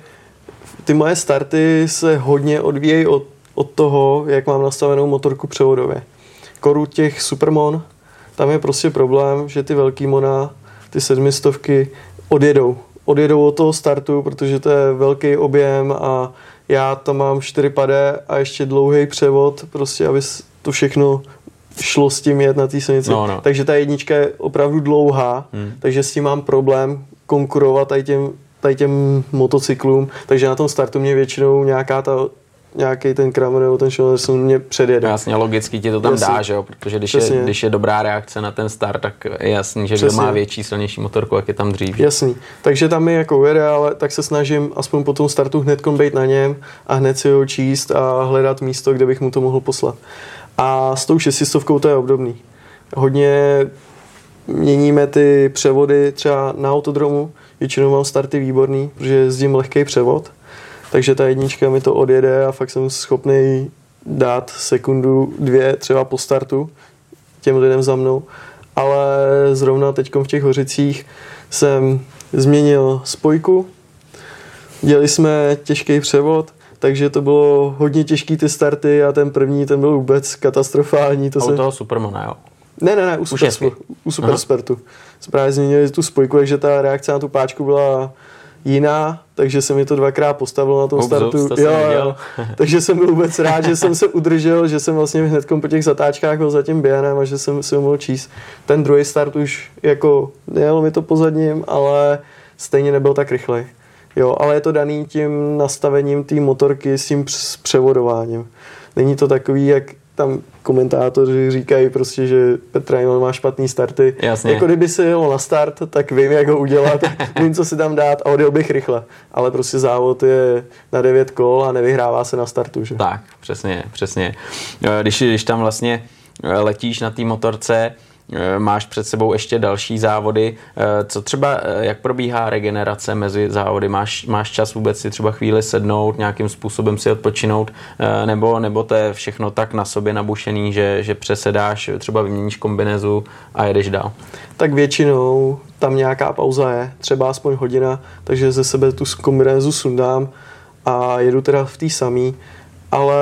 ty moje starty se hodně odvíjejí od, od toho, jak mám nastavenou motorku převodově. Koru těch Supermon, tam je prostě problém, že ty velký Mona, ty sedmistovky odjedou. Odjedou od toho startu, protože to je velký objem a já tam mám 4 pade a ještě dlouhý převod, prostě aby to všechno šlo s tím jet na té silnici. No, no. Takže ta jednička je opravdu dlouhá, hmm. takže s tím mám problém konkurovat tady těm, tady těm motocyklům, takže na tom startu mě většinou nějaká ta nějaký ten Kramer nebo ten Schillerson mě předjede. Jasně, logicky ti to tam jasný. dá, že jo? protože když je, když je dobrá reakce na ten start, tak je jasný, že Přesně. kdo má větší, silnější motorku, jak je tam dřív. Jasný, takže tam je jako ujede, ale tak se snažím aspoň po tom startu hned být na něm a hned si ho číst a hledat místo, kde bych mu to mohl poslat. A s tou šestistovkou to je obdobný. Hodně měníme ty převody třeba na autodromu, většinou mám starty výborný, protože jezdím lehký převod, takže ta jednička mi to odjede a fakt jsem schopný dát sekundu, dvě třeba po startu těm lidem za mnou ale zrovna teď v těch Hořicích jsem změnil spojku, dělali jsme těžký převod, takže to bylo hodně těžký ty starty a ten první, ten byl vůbec katastrofální. To a u jsem... toho Supermana, jo? Ne, ne, ne, u, super, u Superspertu. Právě změnili tu spojku, takže ta reakce na tu páčku byla jiná, takže se mi to dvakrát postavilo na tom Ups, startu. Ups, jo, jo. <laughs> takže jsem byl vůbec rád, že jsem se udržel, že jsem vlastně hned po těch zatáčkách byl za tím běhanem a že jsem si mohl číst. Ten druhý start už jako nejelo mi to pozadním, ale stejně nebyl tak rychlej. Jo, ale je to daný tím nastavením té motorky s tím převodováním. Není to takový, jak tam komentátoři říkají prostě, že Petr Raimel má špatný starty. Jasně. Jako kdyby se jelo na start, tak vím, jak ho udělat, <laughs> vím, co si tam dát a odjel bych rychle. Ale prostě závod je na 9 kol a nevyhrává se na startu. Že? Tak, přesně, přesně. Když, když tam vlastně letíš na té motorce, máš před sebou ještě další závody. Eh, co třeba, eh, jak probíhá regenerace mezi závody? Máš, máš čas vůbec si třeba chvíli sednout, nějakým způsobem si odpočinout, nebo, nebo to je všechno tak na sobě nabušený, že, že přesedáš, třeba vyměníš kombinézu a jedeš dál? Tak většinou tam nějaká pauza je, třeba aspoň hodina, takže ze sebe tu kombinézu sundám a jedu teda v té samý, ale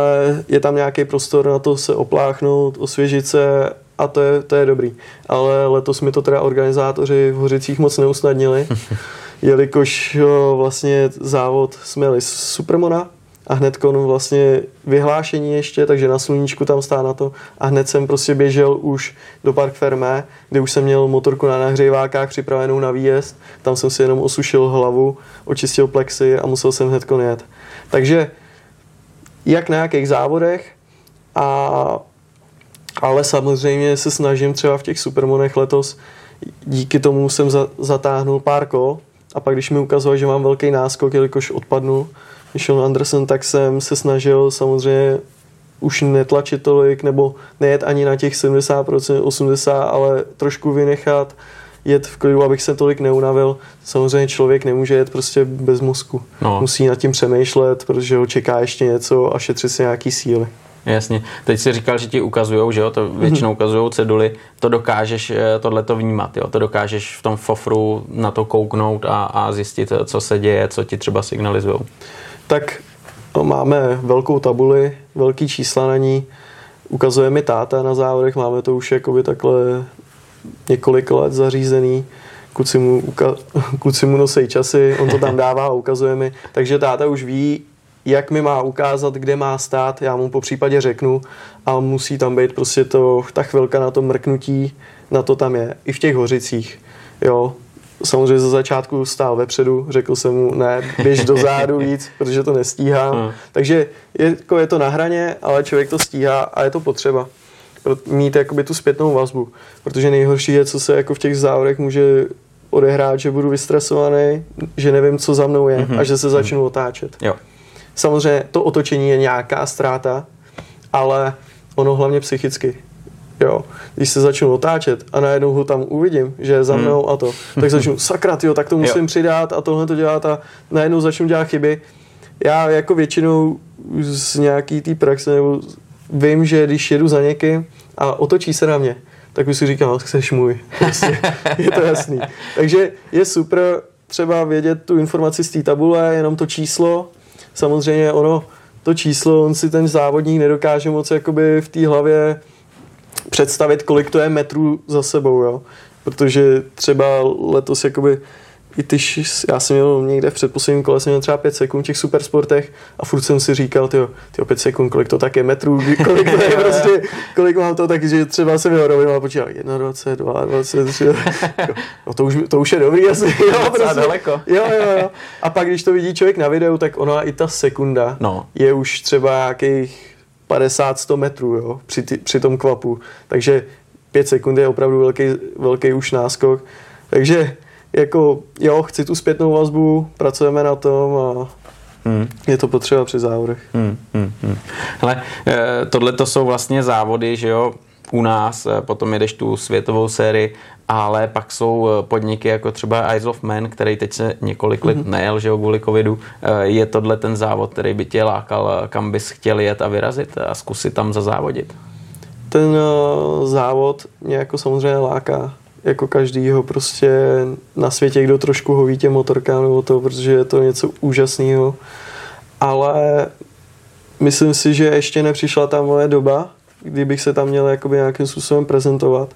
je tam nějaký prostor na to se opláchnout, osvěžit se a to je, to je dobrý. Ale letos mi to teda organizátoři v Hořicích moc neusnadnili, <laughs> jelikož jo, vlastně závod jsme jeli z Supermona a hned vlastně vyhlášení ještě, takže na sluníčku tam stá na to a hned jsem prostě běžel už do Park Fermé, kde už jsem měl motorku na nahřejvákách připravenou na výjezd, tam jsem si jenom osušil hlavu, očistil plexy a musel jsem hned jet. Takže jak na jakých závodech a ale samozřejmě se snažím třeba v těch supermonech letos, díky tomu jsem za, zatáhnul pár kol a pak když mi ukazoval, že mám velký náskok, jelikož odpadnu Michel Anderson, tak jsem se snažil samozřejmě už netlačit tolik nebo nejet ani na těch 70%, 80%, ale trošku vynechat, jet v klidu, abych se tolik neunavil. Samozřejmě člověk nemůže jet prostě bez mozku. No. Musí nad tím přemýšlet, protože ho čeká ještě něco a šetřit si nějaký síly. Jasně. Teď si říkal, že ti ukazují, že jo, to většinou mhm. ukazují ceduly, to dokážeš eh, tohle to vnímat, jo, to dokážeš v tom fofru na to kouknout a, a zjistit, eh, co se děje, co ti třeba signalizují. Tak no, máme velkou tabuli, velký čísla na ní, ukazuje mi táta na závodech, máme to už jakoby takhle několik let zařízený, kluci mu, uka- <laughs> kluci mu nosej časy, on to tam dává a ukazuje mi, takže táta už ví, jak mi má ukázat, kde má stát, já mu po případě řeknu a musí tam být prostě to, ta chvilka na to mrknutí, na to tam je. I v těch hořicích, jo. Samozřejmě za začátku stál vepředu, řekl jsem mu, ne, běž do zádu víc, <laughs> protože to nestíhá. Hmm. Takže je, jako je to na hraně, ale člověk to stíhá a je to potřeba mít jakoby tu zpětnou vazbu, protože nejhorší je, co se jako v těch závodech může odehrát, že budu vystresovaný, že nevím, co za mnou je mm-hmm. a že se začnu otáčet. Jo. Samozřejmě to otočení je nějaká ztráta, ale ono hlavně psychicky. Jo, když se začnu otáčet a najednou ho tam uvidím, že je za hmm. mnou hmm. a to, tak <laughs> začnu sakrat, jo, tak to musím jo. přidat a tohle to dělat a najednou začnu dělat chyby. Já jako většinou z nějaký té praxe nebo vím, že když jedu za někým a otočí se na mě, tak už si říkám, chceš můj. <laughs> Prostě, je to jasný. Takže je super třeba vědět tu informaci z té tabule, jenom to číslo, samozřejmě ono, to číslo, on si ten závodník nedokáže moc jakoby v té hlavě představit, kolik to je metrů za sebou, jo. Protože třeba letos jakoby i ty, já jsem měl někde v předposledním kole, jsem měl třeba 5 sekund v těch supersportech a furt jsem si říkal, tyjo 5 sekund, kolik to tak je metrů, kolik to je <laughs> prostě, kolik mám to, takže třeba jsem ho rovil a počítal 21, 22, 23, no to už, to už je dobrý asi, jo, prostě, daleko. Jo, jo, jo. A pak, když to vidí člověk na videu, tak ona i ta sekunda no. je už třeba nějakých 50-100 metrů, jo, při, ty, při tom kvapu. Takže 5 sekund je opravdu velký, velký už náskok. Takže jako jo, chci tu zpětnou vazbu, pracujeme na tom a Hmm. Je to potřeba při závodech. Hmm, hmm, hmm. Hele, eh, tohle to jsou vlastně závody, že jo, u nás, eh, potom jedeš tu světovou sérii, ale pak jsou eh, podniky jako třeba Eyes of Man, který teď se několik let mm-hmm. nejel, že jo, kvůli covidu. Je tohle ten závod, který by tě lákal, kam bys chtěl jet a vyrazit a zkusit tam zazávodit? ten závod mě jako samozřejmě láká jako každýho prostě na světě, kdo trošku hoví těm motorkám nebo to, protože je to něco úžasného. Ale myslím si, že ještě nepřišla ta moje doba, kdybych se tam měl jakoby nějakým způsobem prezentovat,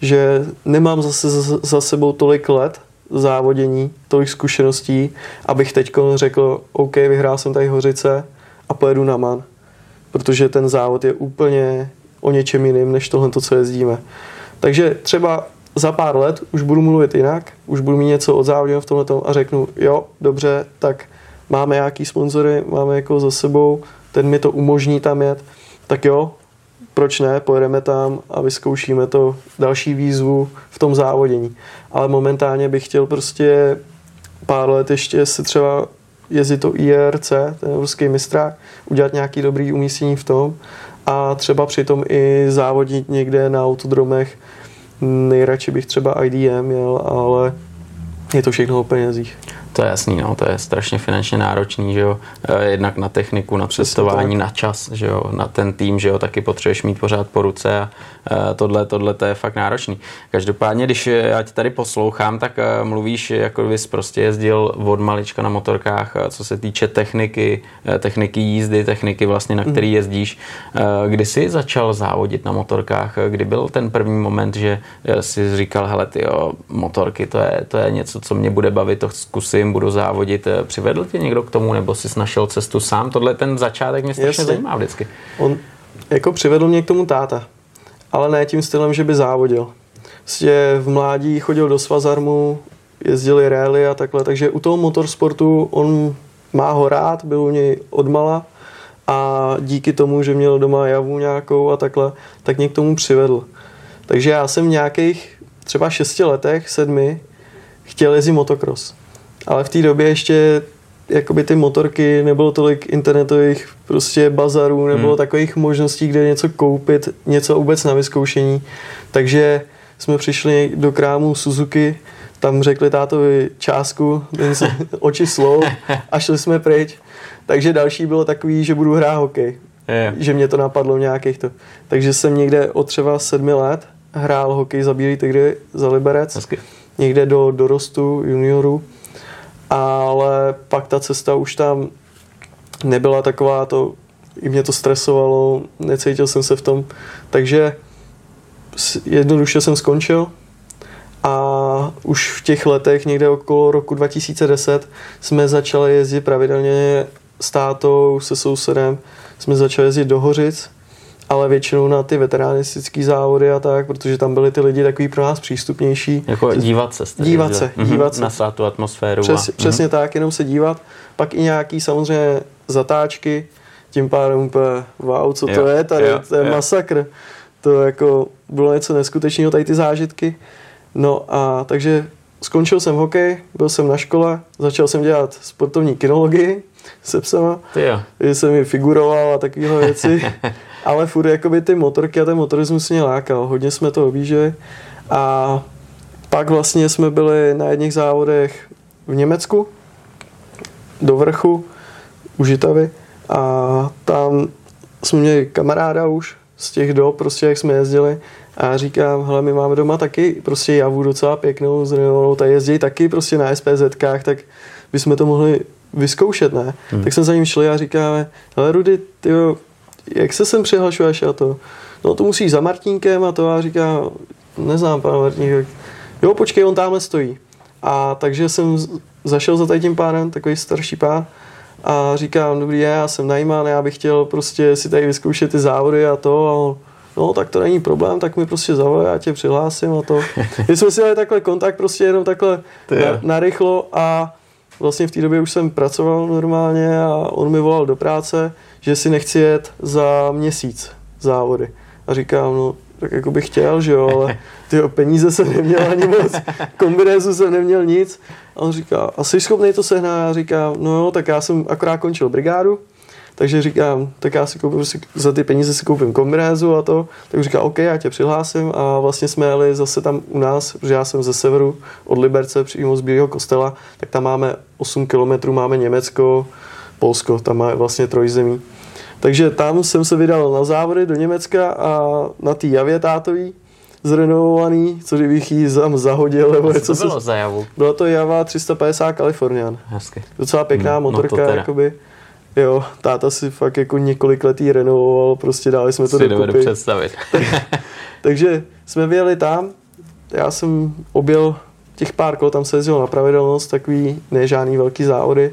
že nemám zase za sebou tolik let závodění, tolik zkušeností, abych teď řekl, OK, vyhrál jsem tady Hořice a pojedu na Man. Protože ten závod je úplně o něčem jiným, než tohle, co jezdíme. Takže třeba za pár let už budu mluvit jinak, už budu mít něco od závodě v tomhle a řeknu, jo, dobře, tak máme nějaký sponzory, máme jako za sebou, ten mi to umožní tam jet, tak jo, proč ne, pojedeme tam a vyzkoušíme to další výzvu v tom závodění. Ale momentálně bych chtěl prostě pár let ještě se třeba jezdit to IRC, ten ruský mistrák, udělat nějaký dobrý umístění v tom a třeba přitom i závodit někde na autodromech. Nejradši bych třeba IDM měl, ale je to všechno o penězích. To je jasný, no, to je strašně finančně náročný, že jo, eh, jednak na techniku, na cestování, na čas, že jo, na ten tým, že jo, taky potřebuješ mít pořád po ruce a eh, tohle, tohle to je fakt náročný. Každopádně, když já tě tady poslouchám, tak eh, mluvíš, jako bys prostě jezdil od malička na motorkách, co se týče techniky, techniky jízdy, techniky vlastně, na mhm. který jezdíš. Kdy jsi začal závodit na motorkách? Kdy byl ten první moment, že jsi říkal, hele, ty motorky, to je, to je něco, co mě bude bavit, to zkusím, jim budu závodit. Eh, přivedl tě někdo k tomu, nebo jsi našel cestu sám? Tohle ten začátek mě strašně Jasně. zajímá vždycky. On jako přivedl mě k tomu táta, ale ne tím stylem, že by závodil. Vlastně v mládí chodil do Svazarmu, jezdili rally a takhle, takže u toho motorsportu on má ho rád, byl u něj odmala a díky tomu, že měl doma javu nějakou a takhle, tak mě k tomu přivedl. Takže já jsem v nějakých třeba šesti letech, sedmi, chtěl jezdit motocross ale v té době ještě jakoby ty motorky, nebylo tolik internetových prostě bazarů, nebylo hmm. takových možností, kde něco koupit, něco vůbec na vyzkoušení. Takže jsme přišli do krámu Suzuki, tam řekli tátovi částku, ten se <laughs> oči slou a šli jsme pryč. Takže další bylo takový, že budu hrát hokej. Yeah. Že mě to napadlo nějakých to. Takže jsem někde od třeba sedmi let hrál hokej za Bílý tygry, za Liberec. Hezky. Někde do dorostu juniorů ale pak ta cesta už tam nebyla taková, to, i mě to stresovalo, necítil jsem se v tom, takže jednoduše jsem skončil a už v těch letech, někde okolo roku 2010, jsme začali jezdit pravidelně s tátou, se sousedem, jsme začali jezdit do Hořic ale většinou na ty veteránistické závody a tak, protože tam byli ty lidi takový pro nás přístupnější. Jako dívat se. Jste, dívat se, mm-hmm, dívat se. Na tu atmosféru. Přes, a, přesně mm-hmm. tak, jenom se dívat. Pak i nějaký samozřejmě zatáčky, tím pádem úplně wow, co jo, to je tady, jo, to je jo. masakr. To jako bylo něco neskutečného, tady ty zážitky. No a takže skončil jsem hokej, byl jsem na škole, začal jsem dělat sportovní kinologii se psama, že jsem mi figuroval a takovéhle věci. <laughs> ale furt jakoby ty motorky a ten motorismus mě lákal. Hodně jsme to objížděli a pak vlastně jsme byli na jedných závodech v Německu do vrchu u Žitavy a tam jsme měli kamaráda už z těch dob, prostě jak jsme jezdili a já říkám, hele, my máme doma taky prostě javu docela pěknou, zrenovanou, ta jezdí taky prostě na SPZkách, tak bychom to mohli vyzkoušet, ne? Hmm. Tak jsme za ním šli a říkáme, hele Rudy, tyjo, jak se sem přihlašuješ a to? No to musíš za Martínkem a to a říká, neznám pana Martínka. Jo, počkej, on tamhle stojí. A takže jsem zašel za tady tím pánem, takový starší pán, a říkám, dobrý já jsem najímán, já bych chtěl prostě si tady vyzkoušet ty závody a to. A on, no tak to není problém, tak mi prostě zavolej, já tě přihlásím a to. My jsme si dali takhle kontakt prostě jenom takhle na, narychlo a vlastně v té době už jsem pracoval normálně a on mi volal do práce že si nechci jet za měsíc závody. A říkám, no, tak jako bych chtěl, že jo, ale <laughs> ty peníze jsem neměl ani moc, kombinézu jsem neměl nic. A on říká, a jsi schopný to sehnat? Já říkám, no jo, tak já jsem akorát končil brigádu, takže říkám, tak já si koupím, prostě za ty peníze si koupím kombinézu a to. Tak říká, OK, já tě přihlásím a vlastně jsme jeli zase tam u nás, protože já jsem ze severu od Liberce přímo z Bílého kostela, tak tam máme 8 kilometrů, máme Německo, Polsko, tam má vlastně trojzemí. Takže tam jsem se vydal na závody do Německa a na té javě tátový zrenovovaný, co kdybych jí tam zahodil, nebo něco. Co bylo se... za javu? Byla to Java 350 Californian. Hezky. Docela pěkná hmm, motorka, no jakoby. Jo, táta si fakt jako několik let jí renovoval, prostě dali jsme to si dokupy. představit. <laughs> Takže jsme vyjeli tam, já jsem objel těch pár kol, tam se jezdil na pravidelnost, takový nežádný velký závody.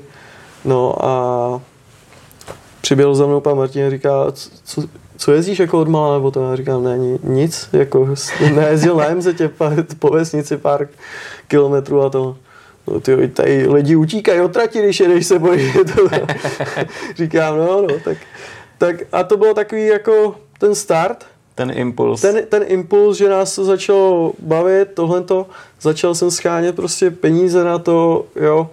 No a přiběhl za mnou pan Martin a říká, co, co jezdíš jako od malá, nebo to já říkám, ne, nic, jako nejezdil na MZ po vesnici pár kilometrů a to. No ty, tady lidi utíkají od trati, když jedeš se bojí. <laughs> říkám, no, no, tak, tak a to bylo takový jako ten start. Ten impuls. Ten, ten impuls, že nás to začalo bavit, tohle to, začal jsem schánět prostě peníze na to, jo,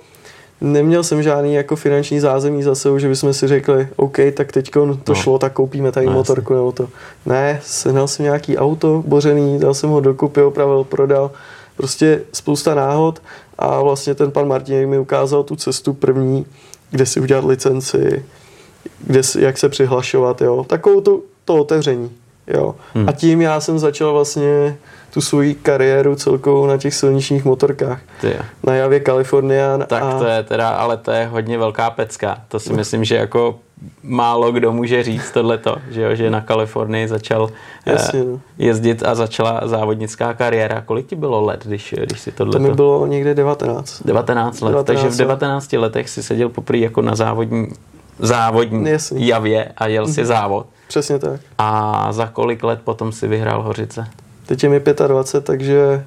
neměl jsem žádný jako finanční zázemí za sebou, že bychom si řekli, OK, tak teď to no. šlo, tak koupíme tady no, motorku nebo to. Ne, sehnal jsem nějaký auto bořený, dal jsem ho dokupy, opravil, prodal. Prostě spousta náhod a vlastně ten pan Martin mi ukázal tu cestu první, kde si udělat licenci, kde si, jak se přihlašovat, jo. Takovou to, to otevření, jo. Hmm. A tím já jsem začal vlastně tu svoji kariéru celkovou na těch silničních motorkách. Ty. Na Javě Kalifornian. Tak a... to je teda, ale to je hodně velká pecka. To si no. myslím, že jako málo kdo může říct tohleto, že, jo, že na Kalifornii začal eh, Jasně, no. jezdit a začala závodnická kariéra. Kolik ti bylo let, když, když si tohle? To mi bylo někde 19. 19 let, 19 takže v 19 letech si seděl poprvé jako na závodní, závodní Jasně. javě a jel si mhm. závod. Přesně tak. A za kolik let potom si vyhrál Hořice? Teď je mi 25, takže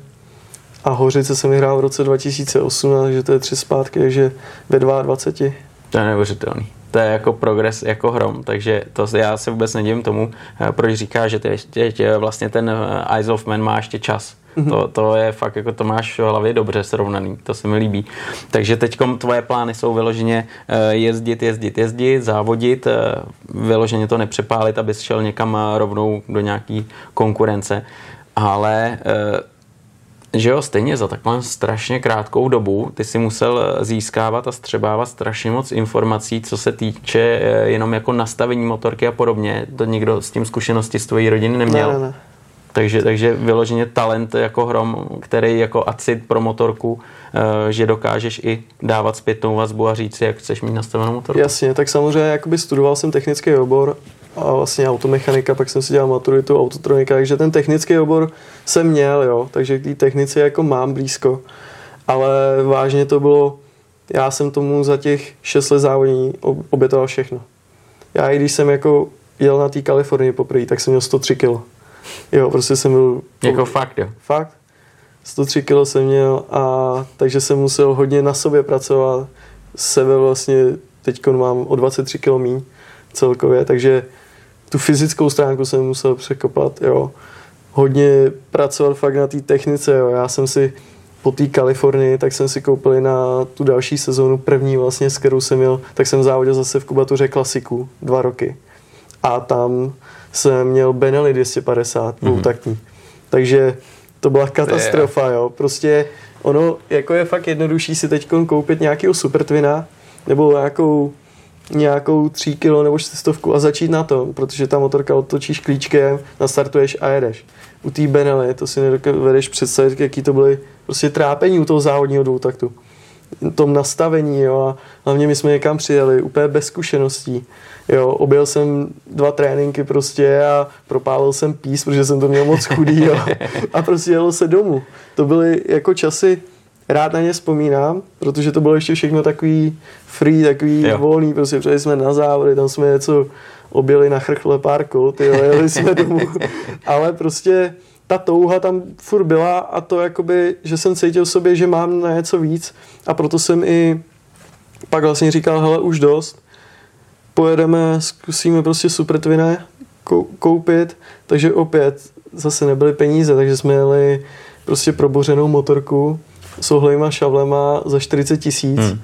a Hořice jsem vyhrál v roce 2008, takže to je tři zpátky, takže ve 22. To je neuvěřitelný. To je jako progres, jako hrom, takže to já se vůbec nedivím tomu, eh, proč říká, že teď, teď vlastně ten eh, Eyes of Man má ještě čas. Mm-hmm. To, to je fakt, jako to máš v hlavě dobře srovnaný, to se mi líbí. Takže teď tvoje plány jsou vyloženě eh, jezdit, jezdit, jezdit, závodit, vyloženě to nepřepálit, abys šel někam rovnou do nějaký konkurence ale že jo, stejně za takhle strašně krátkou dobu ty si musel získávat a střebávat strašně moc informací, co se týče eh, jenom jako nastavení motorky a podobně. To nikdo s tím zkušenosti z tvojí rodiny neměl. Ne, ne, ne. Takže, takže vyloženě talent jako hrom, který jako acid pro motorku, eh, že dokážeš i dávat zpětnou vazbu a říct si, jak chceš mít nastavenou motorku. Jasně, tak samozřejmě jakoby studoval jsem technický obor a vlastně automechanika, pak jsem si dělal maturitu autotronika, takže ten technický obor jsem měl, jo, takže k té technice jako mám blízko, ale vážně to bylo, já jsem tomu za těch 6 let závodní obětoval všechno. Já i když jsem jako jel na té Kalifornii poprvé, tak jsem měl 103 kg. Jo, prostě jsem byl... Jako fakt, jo? Fakt. 103 kg jsem měl a takže jsem musel hodně na sobě pracovat. Sebe vlastně teď mám o 23 kg míň celkově, takže tu fyzickou stránku jsem musel překopat, jo. Hodně pracovat fakt na té technice, jo. Já jsem si po té Kalifornii, tak jsem si koupil na tu další sezónu, první vlastně, s kterou jsem měl, tak jsem závodil zase v Kubatuře klasiku dva roky. A tam jsem měl Benelli 250 mm-hmm. Takže to byla katastrofa, jo. Prostě ono jako je fakt jednodušší si teď koupit nějakého Super Twina nebo nějakou nějakou 3 kg nebo 400 a začít na to, protože ta motorka otočíš klíčkem, nastartuješ a jedeš. U té Benelli to si nedovedeš představit, jaký to byly prostě trápení u toho závodního dvoutaktu. Tom nastavení, jo, a hlavně my jsme někam přijeli, úplně bez zkušeností. Jo, objel jsem dva tréninky prostě a propálil jsem pís, protože jsem to měl moc chudý, jo. <laughs> A prostě jelo se domů. To byly jako časy, rád na ně vzpomínám, protože to bylo ještě všechno takový free, takový jo. volný, prostě přijeli jsme na závody, tam jsme něco objeli na chrchle pár kol, ty jeli jsme domů, <laughs> ale prostě ta touha tam furt byla a to jakoby, že jsem cítil sobě, že mám na něco víc a proto jsem i pak vlastně říkal, hele už dost, pojedeme, zkusíme prostě Super Twine koupit, takže opět zase nebyly peníze, takže jsme jeli prostě probořenou motorku s ohlejma šavlema za 40 tisíc. Hmm.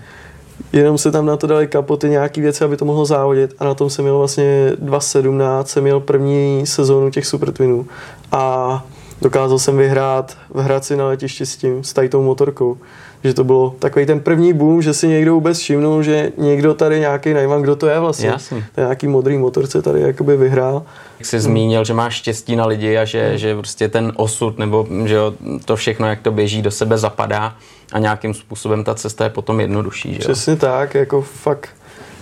Jenom se tam na to dali kapoty, nějaký věci, aby to mohlo závodit a na tom jsem měl vlastně 2017, jsem měl první sezónu těch Super Twinů a dokázal jsem vyhrát v Hradci na letišti s tím, s tady tou motorkou. Že to bylo takový ten první boom, že si někdo vůbec všimnul, že někdo tady nějaký najmán, kdo to je vlastně. Jasně. Ten nějaký modrý motorce tady jakoby vyhrál. Jak jsi zmínil, že máš štěstí na lidi a že, že prostě ten osud nebo že to všechno, jak to běží, do sebe zapadá a nějakým způsobem ta cesta je potom jednodušší. Že? Přesně tak, jako fakt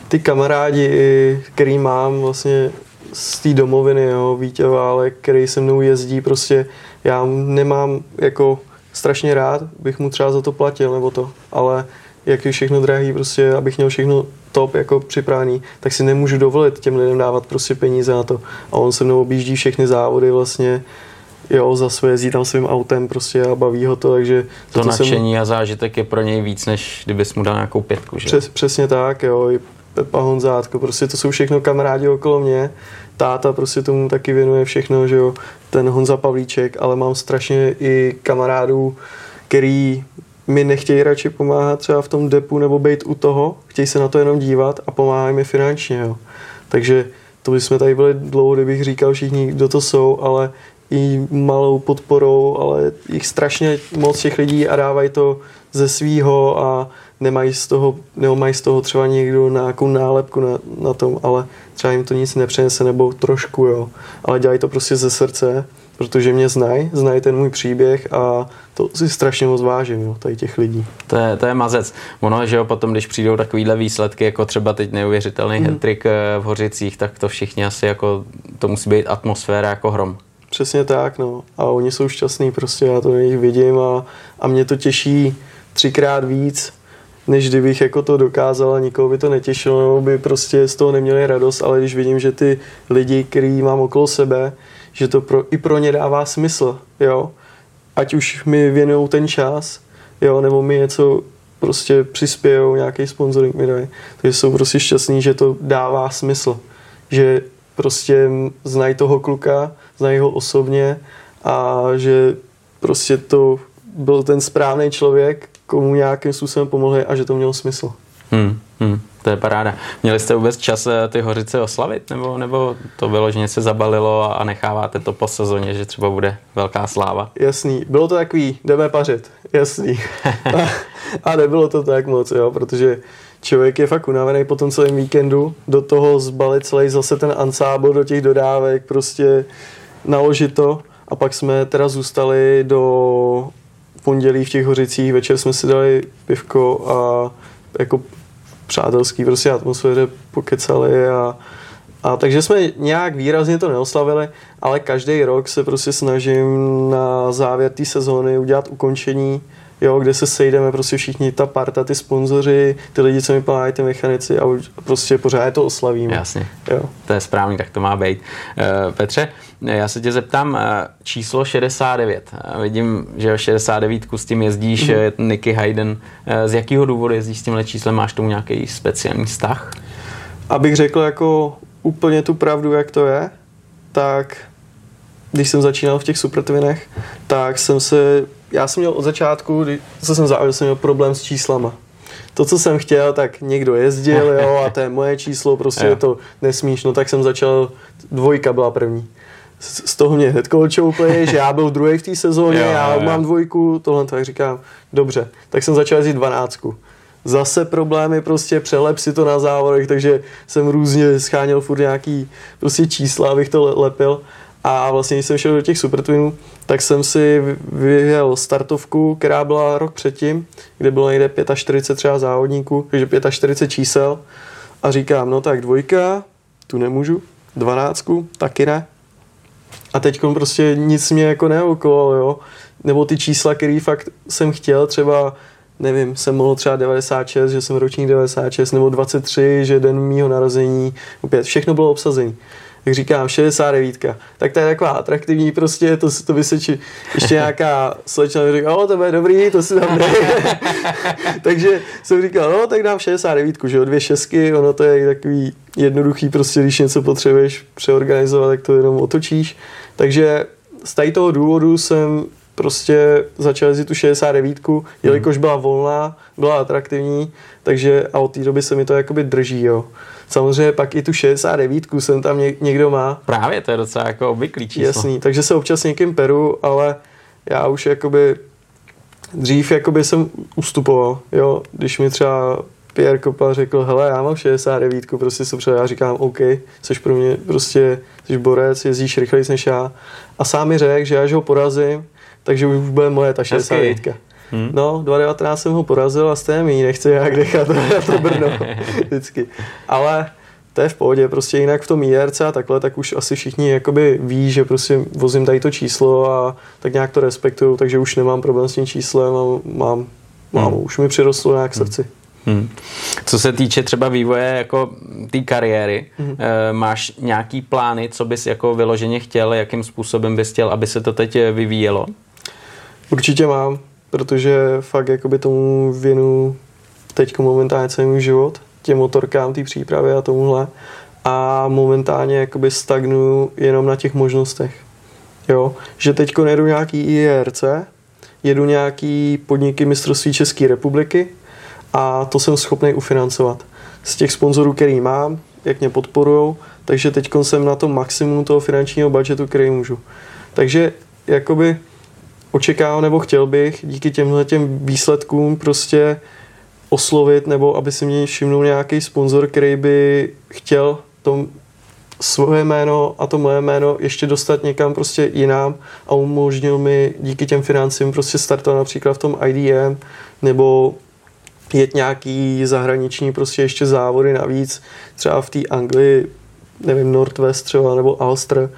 ty kamarádi, který mám vlastně z té domoviny, jo, Vítě Válek, který se mnou jezdí, prostě já nemám jako strašně rád, bych mu třeba za to platil nebo to, ale jak je všechno drahý, prostě abych měl všechno top jako připravený, tak si nemůžu dovolit těm lidem dávat prostě peníze na to. A on se mnou objíždí všechny závody vlastně, jo, za své jezdí tam svým autem prostě a baví ho to, takže... To za nadšení jsem... a zážitek je pro něj víc, než kdybys mu dal nějakou pětku, že? Přes, přesně tak, jo, i Pepa Honzátko, prostě to jsou všechno kamarádi okolo mě, táta prostě tomu taky věnuje všechno, že jo, ten Honza Pavlíček, ale mám strašně i kamarádů, který mi nechtějí radši pomáhat třeba v tom depu nebo být u toho, chtějí se na to jenom dívat a pomáhají mi finančně, jo. Takže to bychom tady byli dlouho, kdybych říkal všichni, kdo to jsou, ale i malou podporou, ale jich strašně moc těch lidí a dávají to ze svýho a nemají z toho, nebo mají z toho třeba někdo nějakou nálepku na, na tom, ale třeba jim to nic nepřinese, nebo trošku, jo. Ale dělají to prostě ze srdce, protože mě znají, znají ten můj příběh a to si strašně moc vážím, jo, tady těch lidí. To je, to je mazec. Ono, že jo, potom, když přijdou takovýhle výsledky, jako třeba teď neuvěřitelný mm. hetrik v Hořicích, tak to všichni asi jako, to musí být atmosféra jako hrom. Přesně tak, no. A oni jsou šťastní, prostě já to na nich vidím a, a mě to těší třikrát víc, než kdybych jako to dokázal a nikoho by to netěšilo, nebo by prostě z toho neměli radost, ale když vidím, že ty lidi, který mám okolo sebe, že to pro, i pro ně dává smysl, jo. Ať už mi věnují ten čas, jo, nebo mi něco prostě přispějou, nějaký sponsoring mi dají. Takže jsou prostě šťastní, že to dává smysl. Že prostě znají toho kluka, znají ho osobně a že prostě to byl ten správný člověk, komu nějakým způsobem pomohli a že to mělo smysl. Hmm, hmm, to je paráda. Měli jste vůbec čas eh, ty hořice oslavit? Nebo, nebo to bylo, že něco zabalilo a necháváte to po sezóně, že třeba bude velká sláva? Jasný. Bylo to takový, jdeme pařit. Jasný. <laughs> a, a nebylo to tak moc, jo, protože člověk je fakt unavený po tom celém víkendu, do toho zbalit celý zase ten ansábl do těch dodávek, prostě naložit to a pak jsme teda zůstali do pondělí v těch hořicích, večer jsme si dali pivko a jako přátelský prostě atmosféře pokecali a, a takže jsme nějak výrazně to neoslavili, ale každý rok se prostě snažím na závěr té sezóny udělat ukončení jo, kde se sejdeme prostě všichni, ta parta, ty sponzoři, ty lidi, co mi pomáhají, ty mechanici a prostě pořád to oslavíme. Jasně, jo. to je správný, tak to má být. Uh, Petře, já se tě zeptám, uh, číslo 69. Uh, vidím, že 69 s tím jezdíš, mm-hmm. Nicky Hayden. Z jakého důvodu jezdíš s tímhle číslem? Máš tomu nějaký speciální vztah? Abych řekl jako úplně tu pravdu, jak to je, tak když jsem začínal v těch supertvinech, tak jsem se já jsem měl od začátku, co jsem zaujel, jsem měl problém s číslama. To, co jsem chtěl, tak někdo jezdil, jo, a to je moje číslo, prostě je to nesmíš, no tak jsem začal, dvojka byla první. Z toho mě hned kolčou úplně, <laughs> že já byl druhý v té sezóně, jo, já jo. mám dvojku, tohle tak říkám, dobře, tak jsem začal jezdit dvanáctku zase problémy, prostě přelep si to na závodech, takže jsem různě scháněl furt nějaký prostě čísla, abych to lepil. A vlastně, když jsem šel do těch Super Twinů, tak jsem si vyjel startovku, která byla rok předtím, kde bylo někde 45 třeba závodníků, takže 45 čísel. A říkám, no tak dvojka, tu nemůžu, dvanáctku, taky ne. A teď prostě nic mě jako neokolalo, jo. Nebo ty čísla, který fakt jsem chtěl, třeba nevím, jsem mohl třeba 96, že jsem ročník 96, nebo 23, že den mýho narození, opět všechno bylo obsazené tak říkám 69. Tak to je taková atraktivní prostě, to, to by se či, ještě nějaká slečna říká, o, to bude dobrý, to si tam <laughs> Takže jsem říkal, no, tak dám 69, že jo, dvě šestky, ono to je takový jednoduchý, prostě když něco potřebuješ přeorganizovat, tak to jenom otočíš. Takže z tady toho důvodu jsem prostě začal jezdit tu 69, jelikož byla volná, byla atraktivní, takže a od té doby se mi to jakoby drží, jo. Samozřejmě pak i tu 69 jsem tam někdo má. Právě, to je docela jako obvyklý číslo. Jasný, takže se občas někým peru, ale já už jakoby dřív jakoby jsem ustupoval, jo, když mi třeba Pierre Kopa řekl, hele, já mám 69, prostě jsem já říkám, OK, jsi pro mě prostě, jsi borec, jezdíš rychleji než já. A sám mi řekl, že až ho porazím, takže už bude moje ta 69. Hmm. No, 2019 jsem ho porazil a stejně mi nechce jak nechat na to Brno <laughs> vždycky. Ale to je v pohodě, prostě jinak v tom IRC a takhle, tak už asi všichni jakoby ví, že prostě vozím tady to číslo a tak nějak to respektuju, takže už nemám problém s tím číslem a mám, mám hmm. už mi přirostlo nějak srdci. Hmm. Co se týče třeba vývoje jako té kariéry, hmm. e, máš nějaký plány, co bys jako vyloženě chtěl, jakým způsobem bys chtěl, aby se to teď vyvíjelo? Určitě mám, protože fakt jakoby tomu věnu teď momentálně celý můj život těm motorkám, té přípravy a tomuhle. A momentálně jakoby stagnuju jenom na těch možnostech. Jo, že teď jedu nějaký IRC, jedu nějaký podniky mistrovství České republiky a to jsem schopný ufinancovat. Z těch sponzorů, který mám, jak mě podporují, takže teď jsem na tom maximum toho finančního budžetu, který můžu. Takže jakoby očekávám nebo chtěl bych díky těmhle těm výsledkům prostě oslovit, nebo aby si mě všimnul nějaký sponzor, který by chtěl to svoje jméno a to moje jméno ještě dostat někam prostě jinam a umožnil mi díky těm financím prostě startovat například v tom IDM nebo jet nějaký zahraniční prostě ještě závody navíc, třeba v té Anglii, nevím, Northwest třeba, nebo Ulster,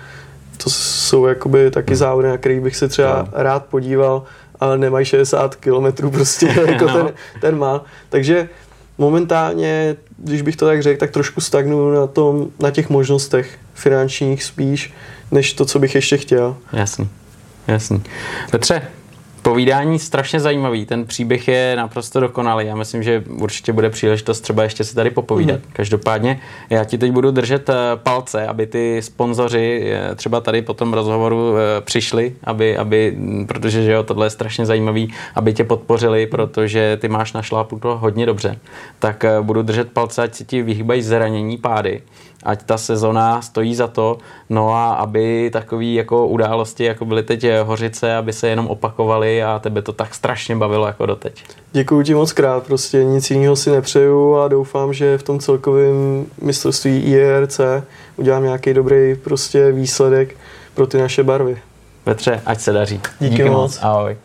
to jsou jakoby taky hmm. závody, na kterých bych se třeba no. rád podíval ale nemají 60 km prostě, <laughs> jako no. ten, ten má. Takže momentálně, když bych to tak řekl, tak trošku stagnuju na, tom, na těch možnostech finančních spíš, než to, co bych ještě chtěl. Jasný, jasný. Petře, povídání strašně zajímavý, ten příběh je naprosto dokonalý. Já myslím, že určitě bude příležitost třeba ještě si tady popovídat. Mm. Každopádně já ti teď budu držet eh, palce, aby ty sponzoři eh, třeba tady po tom rozhovoru eh, přišli, aby, aby protože že jo, tohle je strašně zajímavý, aby tě podpořili, protože ty máš na šlápu to hodně dobře. Tak budu držet palce, ať si ti vyhýbají zranění, pády ať ta sezona stojí za to, no a aby takové jako události, jako byly teď Hořice, aby se jenom opakovaly a tebe to tak strašně bavilo jako doteď. Děkuji ti moc krát, prostě nic jiného si nepřeju a doufám, že v tom celkovém mistrovství IRC udělám nějaký dobrý prostě výsledek pro ty naše barvy. Petře, ať se daří. Díky, Díky moc. moc. Ahoj.